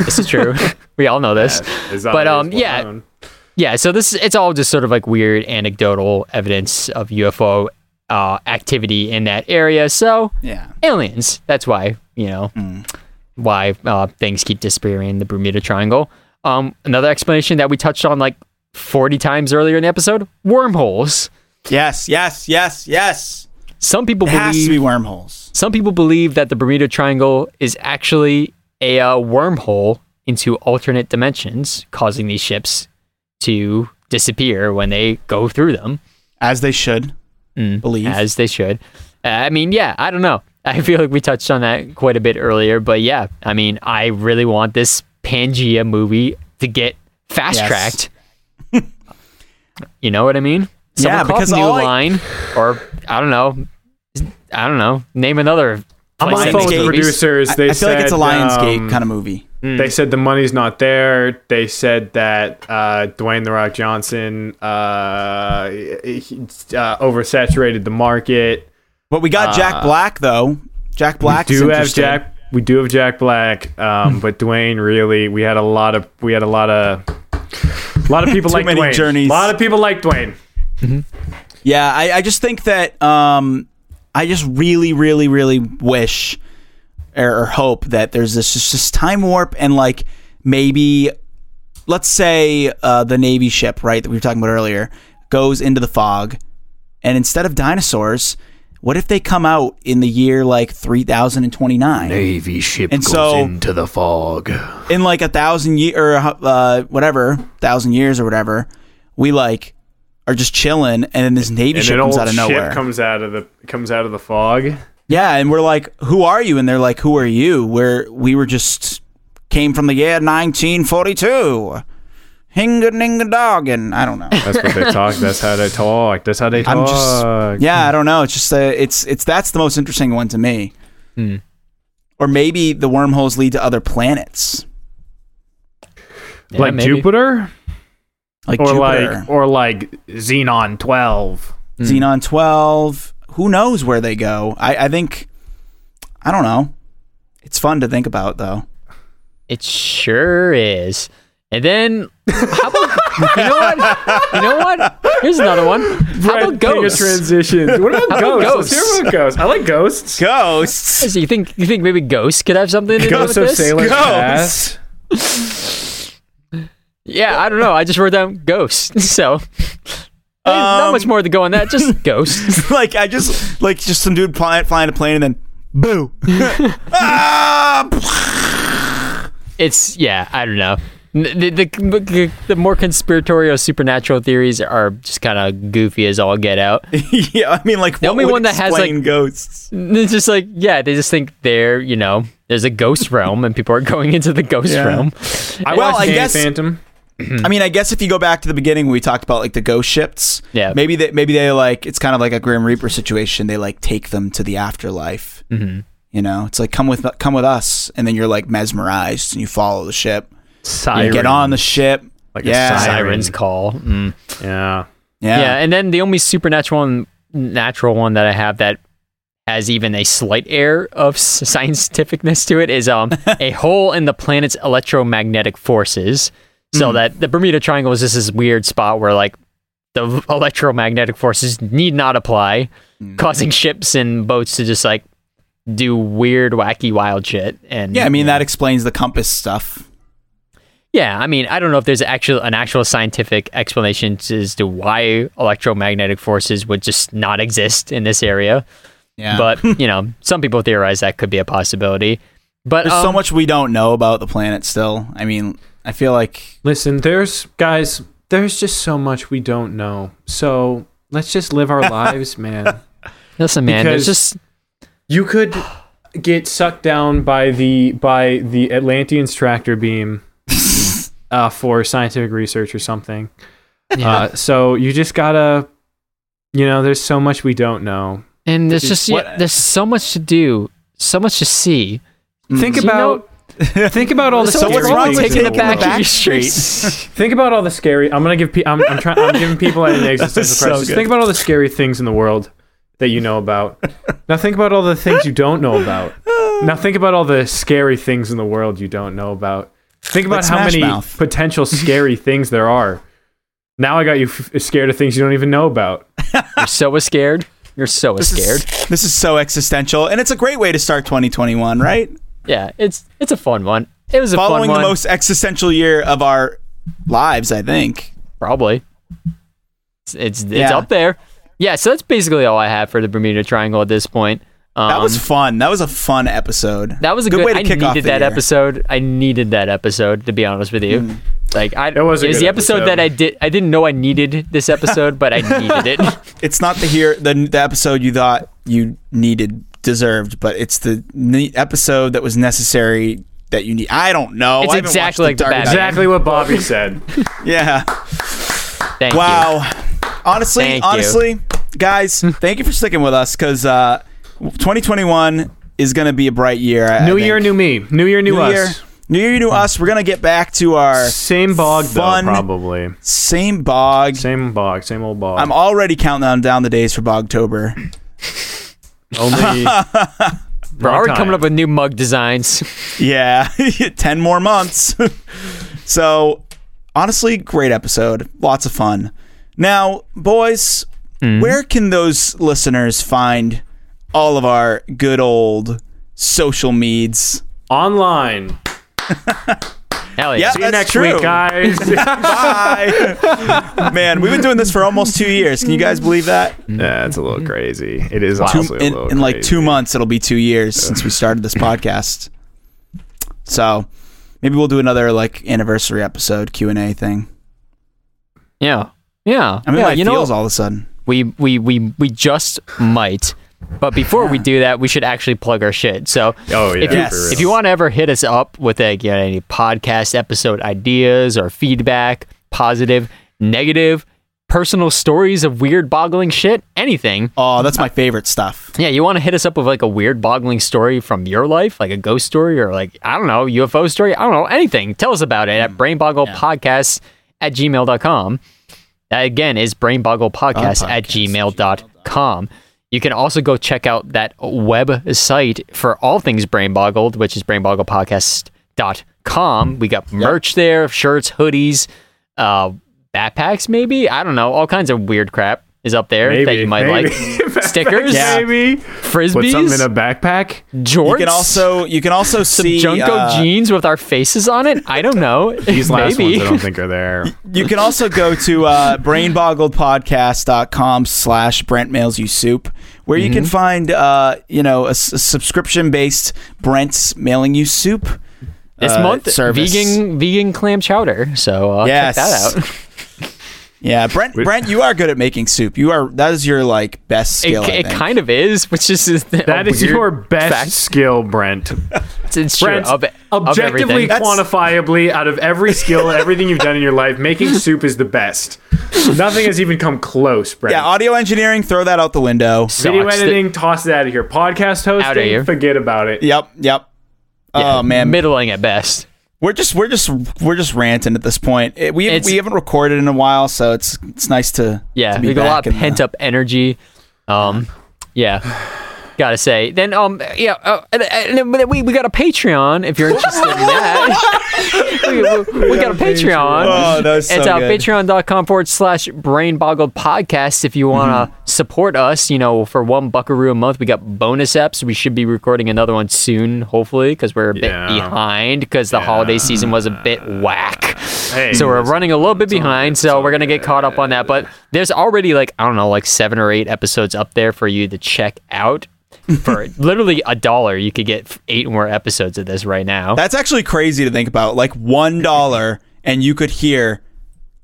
this is true. We all know this. Is that But, um, it's yeah. known? Yeah. So this, it's all just sort of like weird anecdotal evidence of UFO uh, activity in that area. So yeah, aliens. That's why you know why uh, things keep disappearing in the Bermuda Triangle. Um, another explanation that we touched on like forty times earlier in the episode: wormholes. yes, yes, yes, yes. Some people It has to believe be wormholes. some people believe that the Bermuda Triangle is actually a uh, wormhole into alternate dimensions, causing these ships to disappear when they go through them, As they should believe. as they should. Uh, I mean, yeah, I don't know. [LAUGHS] I feel like we touched on that quite a bit earlier, but yeah, I mean, I really want this Pangea movie to get fast tracked. You know what I mean? Yeah, Someone call because New I- Line, or I don't know, I don't know, name another. I'm on the phone with these the movies. producers. I, They I feel like it's a Lionsgate um, kind of movie. They said the money's not there. They said that uh, Dwayne the Rock Johnson uh, he- uh, oversaturated the market. But we got Jack Black though. Jack Black we is do have. Jack. We do have Jack Black, um, [LAUGHS] but Dwayne really. We had a lot of. We had a lot of. A lot of people [LAUGHS] like many Dwayne. journeys. A lot of people like Dwayne. Yeah, I, I just think that um, I just really, really, really wish or, or hope that there's this just this time warp and like maybe let's say uh, the Navy ship, right, that we were talking about earlier, goes into the fog, and instead of dinosaurs, what if they come out in the year like 3029? Navy ship And goes so- into the fog. in like a thousand year or uh, whatever thousand years or whatever, we like are just chilling, and then this Navy And ship comes out of nowhere. comes out of the comes out of the fog. Yeah, and we're like, "Who are you?" And they're like, "Who are you?" Where we were just came from the year 1942. Hinga ninga dog and I don't know. That's what they talk. That's how they talk. That's how they talk. I'm just yeah, I don't know. It's just uh, it's it's that's the most interesting one to me. Hmm. Or maybe the wormholes lead to other planets, Yeah, like maybe. Jupiter, like or Jupiter, like or like Xenon twelve. Xenon 12. Who knows where they go? I I think I don't know. It's fun to think about though. It sure is. And then, how about you know what? You know what? Here's another one. How Brett, about king of ghosts? transitions. What about [LAUGHS] How about ghosts? Let's hear about ghosts. I like ghosts. Ghosts. So you think you think maybe ghosts could have something to Ghosts do of with this? Sailor's Ghosts. Past. Yeah, I don't know. I just wrote down ghosts. [LAUGHS] So not Um, much more to go on that. Just [LAUGHS] ghosts. like I just like just some dude flying, flying a plane and then boo. ah! it's yeah. I don't know. The, the, the, the more conspiratorial supernatural theories are just kind of goofy as all get out. [LAUGHS] yeah, I mean like The only one that has, like- ghosts. It's just like yeah, they just think they're you know there's a ghost [LAUGHS] realm and people are going into the ghost Yeah. realm. I Well, watched I guess- Phantom. [CLEARS THROAT] I mean, I guess if you go back to the beginning when we talked about like the ghost ships, Yeah. maybe they maybe they like it's kind of like a Grim Reaper situation. They like take them to the afterlife. Mm-hmm. You know, it's like come with come with us, and then you're like mesmerized and you follow the ship. You get on the ship. Like a yeah, siren. Siren's call. Mm. Yeah. yeah, Yeah, and then the only supernatural one, natural one that I have that has even a slight air of scientificness to it is um [LAUGHS] a hole in the planet's electromagnetic forces. So that the Bermuda Triangle is just this weird spot where like the electromagnetic forces need not apply, causing ships and boats to just like do weird, wacky, wild shit. And yeah. I mean, that explains the compass stuff. Yeah, I mean, I don't know if there's actual an actual scientific explanation as to why electromagnetic forces would just not exist in this area. Yeah, But [LAUGHS] you know, some people theorize that could be a possibility. But there's so um, much we don't know about the planet still. I mean, I feel like Listen, there's guys, there's just so much we don't know. So let's just live our [LAUGHS] lives, man. Listen, man, there's just You could get sucked down by the by the Atlantean's tractor beam uh, for scientific research or something. Uh, so you just gotta, you know, there's so much we don't know. and there's just What- yeah, there's so much to do, so much to see. Think You know- about think about all the So So scary what's wrong with taking the the back world. of your street? streets? [LAUGHS] Think about all the scary. I'm gonna give. Pe- I'm, I'm trying. I'm giving people an [LAUGHS] existential so crisis. good. Think about all the scary things in the world that you know about. now think about all the things you don't know about. Now think about all the scary things in the world you don't know about. Think about Like how many Mouth. [LAUGHS] potential scary things there are. Now I got you f- scared of things you don't even know about. You're so scared. You're so this scared. is this is so existential, and it's a great way to start 2021, right? Yeah, it's it's a fun one. It was a fun one. Following the most existential year of our lives, I think. Probably. It's it's, it's Yeah. up there. Yeah, so that's basically all I have for the Bermuda Triangle at this point. Um, That was fun. That was a fun episode. that was a good, way to I kick off needed that year. episode. I needed that episode to be honest with you. Like I, It was a it's good the episode, episode. that I did. I didn't know I needed this episode, but I [LAUGHS] needed it. It's not the here the, the episode you thought you needed deserved, but it's the ne- episode that was necessary that you need. I don't know. It's I exactly like the Dark Exactly what Bobby said. [LAUGHS] Yeah. Thank you. Wow. Honestly, Thank you. honestly, guys, thank you for sticking with us because uh, 2021 is going to be a bright year. I- I New think. year, new me. New year, new, New us. year, new year, new us. We're gonna get back to our Same bog Fun. though, probably. same bog. Same bog, same old bog. I'm already counting down, down the days for Bogtober. [LAUGHS] only [LAUGHS] We're already time. coming up with new mug designs. Yeah, [LAUGHS] 10 more months. so, honestly, great episode. Lots of fun. Now, boys, mm-hmm. where can those listeners find all of our good old social meds? online. [LAUGHS] Hell yeah. Yeah. See you next true. week, guys. [LAUGHS] Bye. Man, we've been doing this for almost two years. Can you guys believe that? yeah, it's a little mm-hmm. crazy. It is Two, honestly a in, little in like two months, it'll be two years since we started this podcast. So maybe we'll do another like anniversary episode Q and A thing. Yeah. Yeah. I mean, yeah, my you know, feels all of a sudden. we we we we just might. But before we do that, we should actually plug our shit. So Oh yeah. if you Yes. if you want to ever hit us up with like, you know, any podcast episode ideas or feedback, positive, negative, personal stories of weird boggling shit, anything. Oh, that's my favorite stuff. Yeah, you want to hit us up with like a weird boggling story from your life, like a ghost story or like, I don't know, UFO story. I don't know, anything. Tell us about it at mm. brainbogglepodcast at gmail.com. That again is brainbogglepodcast at gmail.com. You can also go check out that website for all things brain boggled, which is brainboggledpodcast.com. We got merch there, shirts, hoodies, uh, backpacks, maybe. I don't know. All kinds of weird crap is up there that you might maybe. like. [LAUGHS] Stickers, Yeah. Maybe. frisbees, Put something in a backpack. jorts. You can also you can also some see JNCO uh, jeans with our faces on it. I don't know. [LAUGHS] These last maybe. ones I don't think are there. [LAUGHS] You can also go to uh, brainboggledpodcast.com slash Brent Mails You Soup, where you Mm-hmm. can find, uh, you know, a, subscription based Brent's Mailing You Soup. this uh, month, service. vegan vegan clam chowder. So uh, Yes. check that out. Yeah, Brent, Brent, you are good at making soup. You are that is your like best skill. I it kind of is, which is [LAUGHS] a That is your best fact. skill, Brent. [LAUGHS] It's, it's true. Brent, Of, of objectively, everything. That's- quantifiably, out of every skill, everything you've done in your life, making [LAUGHS] soup is the best. Nothing has even come close, Brent. yeah, audio engineering, throw that out the window. Video sucks. editing, toss it out of here. Podcast hosting, forget about it. Yep, yep. Yeah, oh man, middling at best. We're just we're just we're just ranting at this point. It- we It's- we haven't recorded in a while, so it's it's nice to Yeah, to be we got a lot of in the- pent up energy. Um, yeah, gotta say. Then, um, yeah, uh, and, and then we we got a Patreon if you're interested in that. [LAUGHS] [LAUGHS] we, we- we got a Patreon. Oh, that was so it's uh, patreon.com forward slash brain boggled podcast if you want to Mm-hmm. support us you know for one buckaroo a month. We got bonus eps we should be recording another one soon hopefully because we're a bit behind because the holiday season was a bit whack. Hey, so we're running a little bit behind so we're gonna get caught up on that. But there's already like i don't know like seven or eight episodes up there for you to check out [LAUGHS] for literally a dollar you could get eight more episodes of this right now That's actually crazy to think about. Like one dollar, and you could hear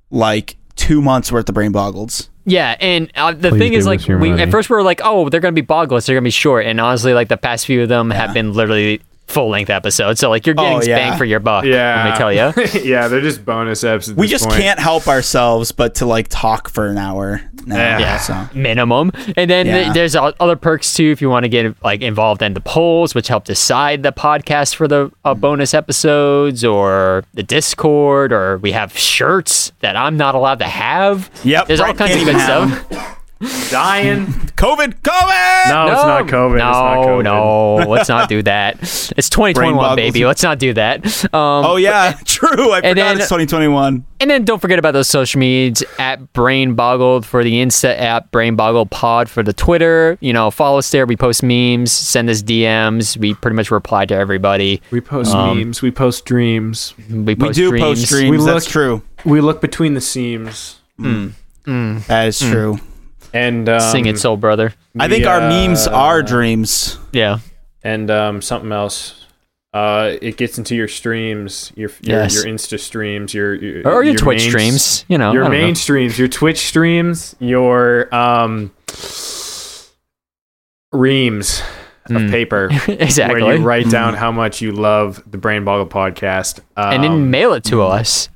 like two months worth of brain boggles. Yeah, and uh, the Please thing is, like, we money. at first we were like, oh, they're gonna be boggles, they're gonna be short, and honestly, like the past few of them have been literally full length episode. So like, you're getting Oh, yeah. bang for your buck. Yeah. let me tell you. [LAUGHS] yeah, they're just bonus episodes. We this just point. can't help ourselves but to like talk for an hour now. Yeah. Yeah. So minimum. And then th- there's other perks too if you want to get like involved in the polls, which help decide the podcast for the uh, bonus episodes, or the Discord, or we have shirts that I'm not allowed to have. Yep, there's all kinds of good stuff. [LAUGHS] have dying. [LAUGHS] COVID, COVID. No, it's not COVID. No, it's not COVID. no, let's not do that. It's 2021, baby. Let's not do that. Um, Oh yeah, [LAUGHS] true. I forgot then- it's 2021. And then don't forget about those social medias at Brain Boggled for the Insta app, Brain Boggled Pod for the Twitter. You know, follow us there. We post memes, send us DMs. We pretty much reply to everybody. We post Um, memes. We post dreams. We, We post do dreams. post streams. We That's look- true. We look between the seams. That is true. And um, Sing it, soul brother. I think our memes are dreams. Yeah. and um, something else. Uh, it gets into your streams, your your, Yes. your Insta streams, your, your Or your Twitch main- streams. You know, your I main know. streams, your Twitch streams, your um reams of Mm. paper [LAUGHS] exactly. where you write down how much you love the Brain Boggle podcast. Um, and then mail it to us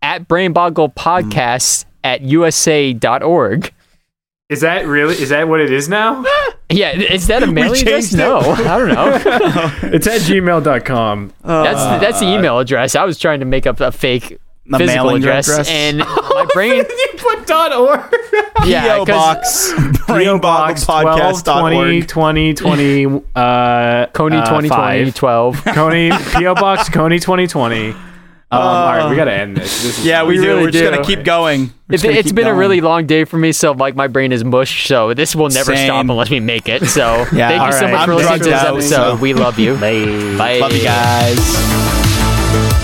at Brain Boggle Podcast at USA.org. is that really is that what it is now? [LAUGHS] Yeah, is that a mailing address? No, I don't know. [LAUGHS] [LAUGHS] it's at gmail.com. That's that's the email address. I was trying to make up a fake The physical mailing address, address? and my brain. you put dot org. yeah, PO 'cause box. PO Box 12 20 20 20 uh Coney uh, 2020 12. Coney PO Box Coney 2020. Um, all right, we gotta end this. this is Yeah, we, We do. really We're just gonna keep going. We're It, just gonna it's keep been a really long day for me, so like my brain is mush. So this will never Same. stop unless we make it. So [LAUGHS] Yeah, thank you all so much I'm for listening to this drugged out, episode. so- We love you. Bye. love you guys.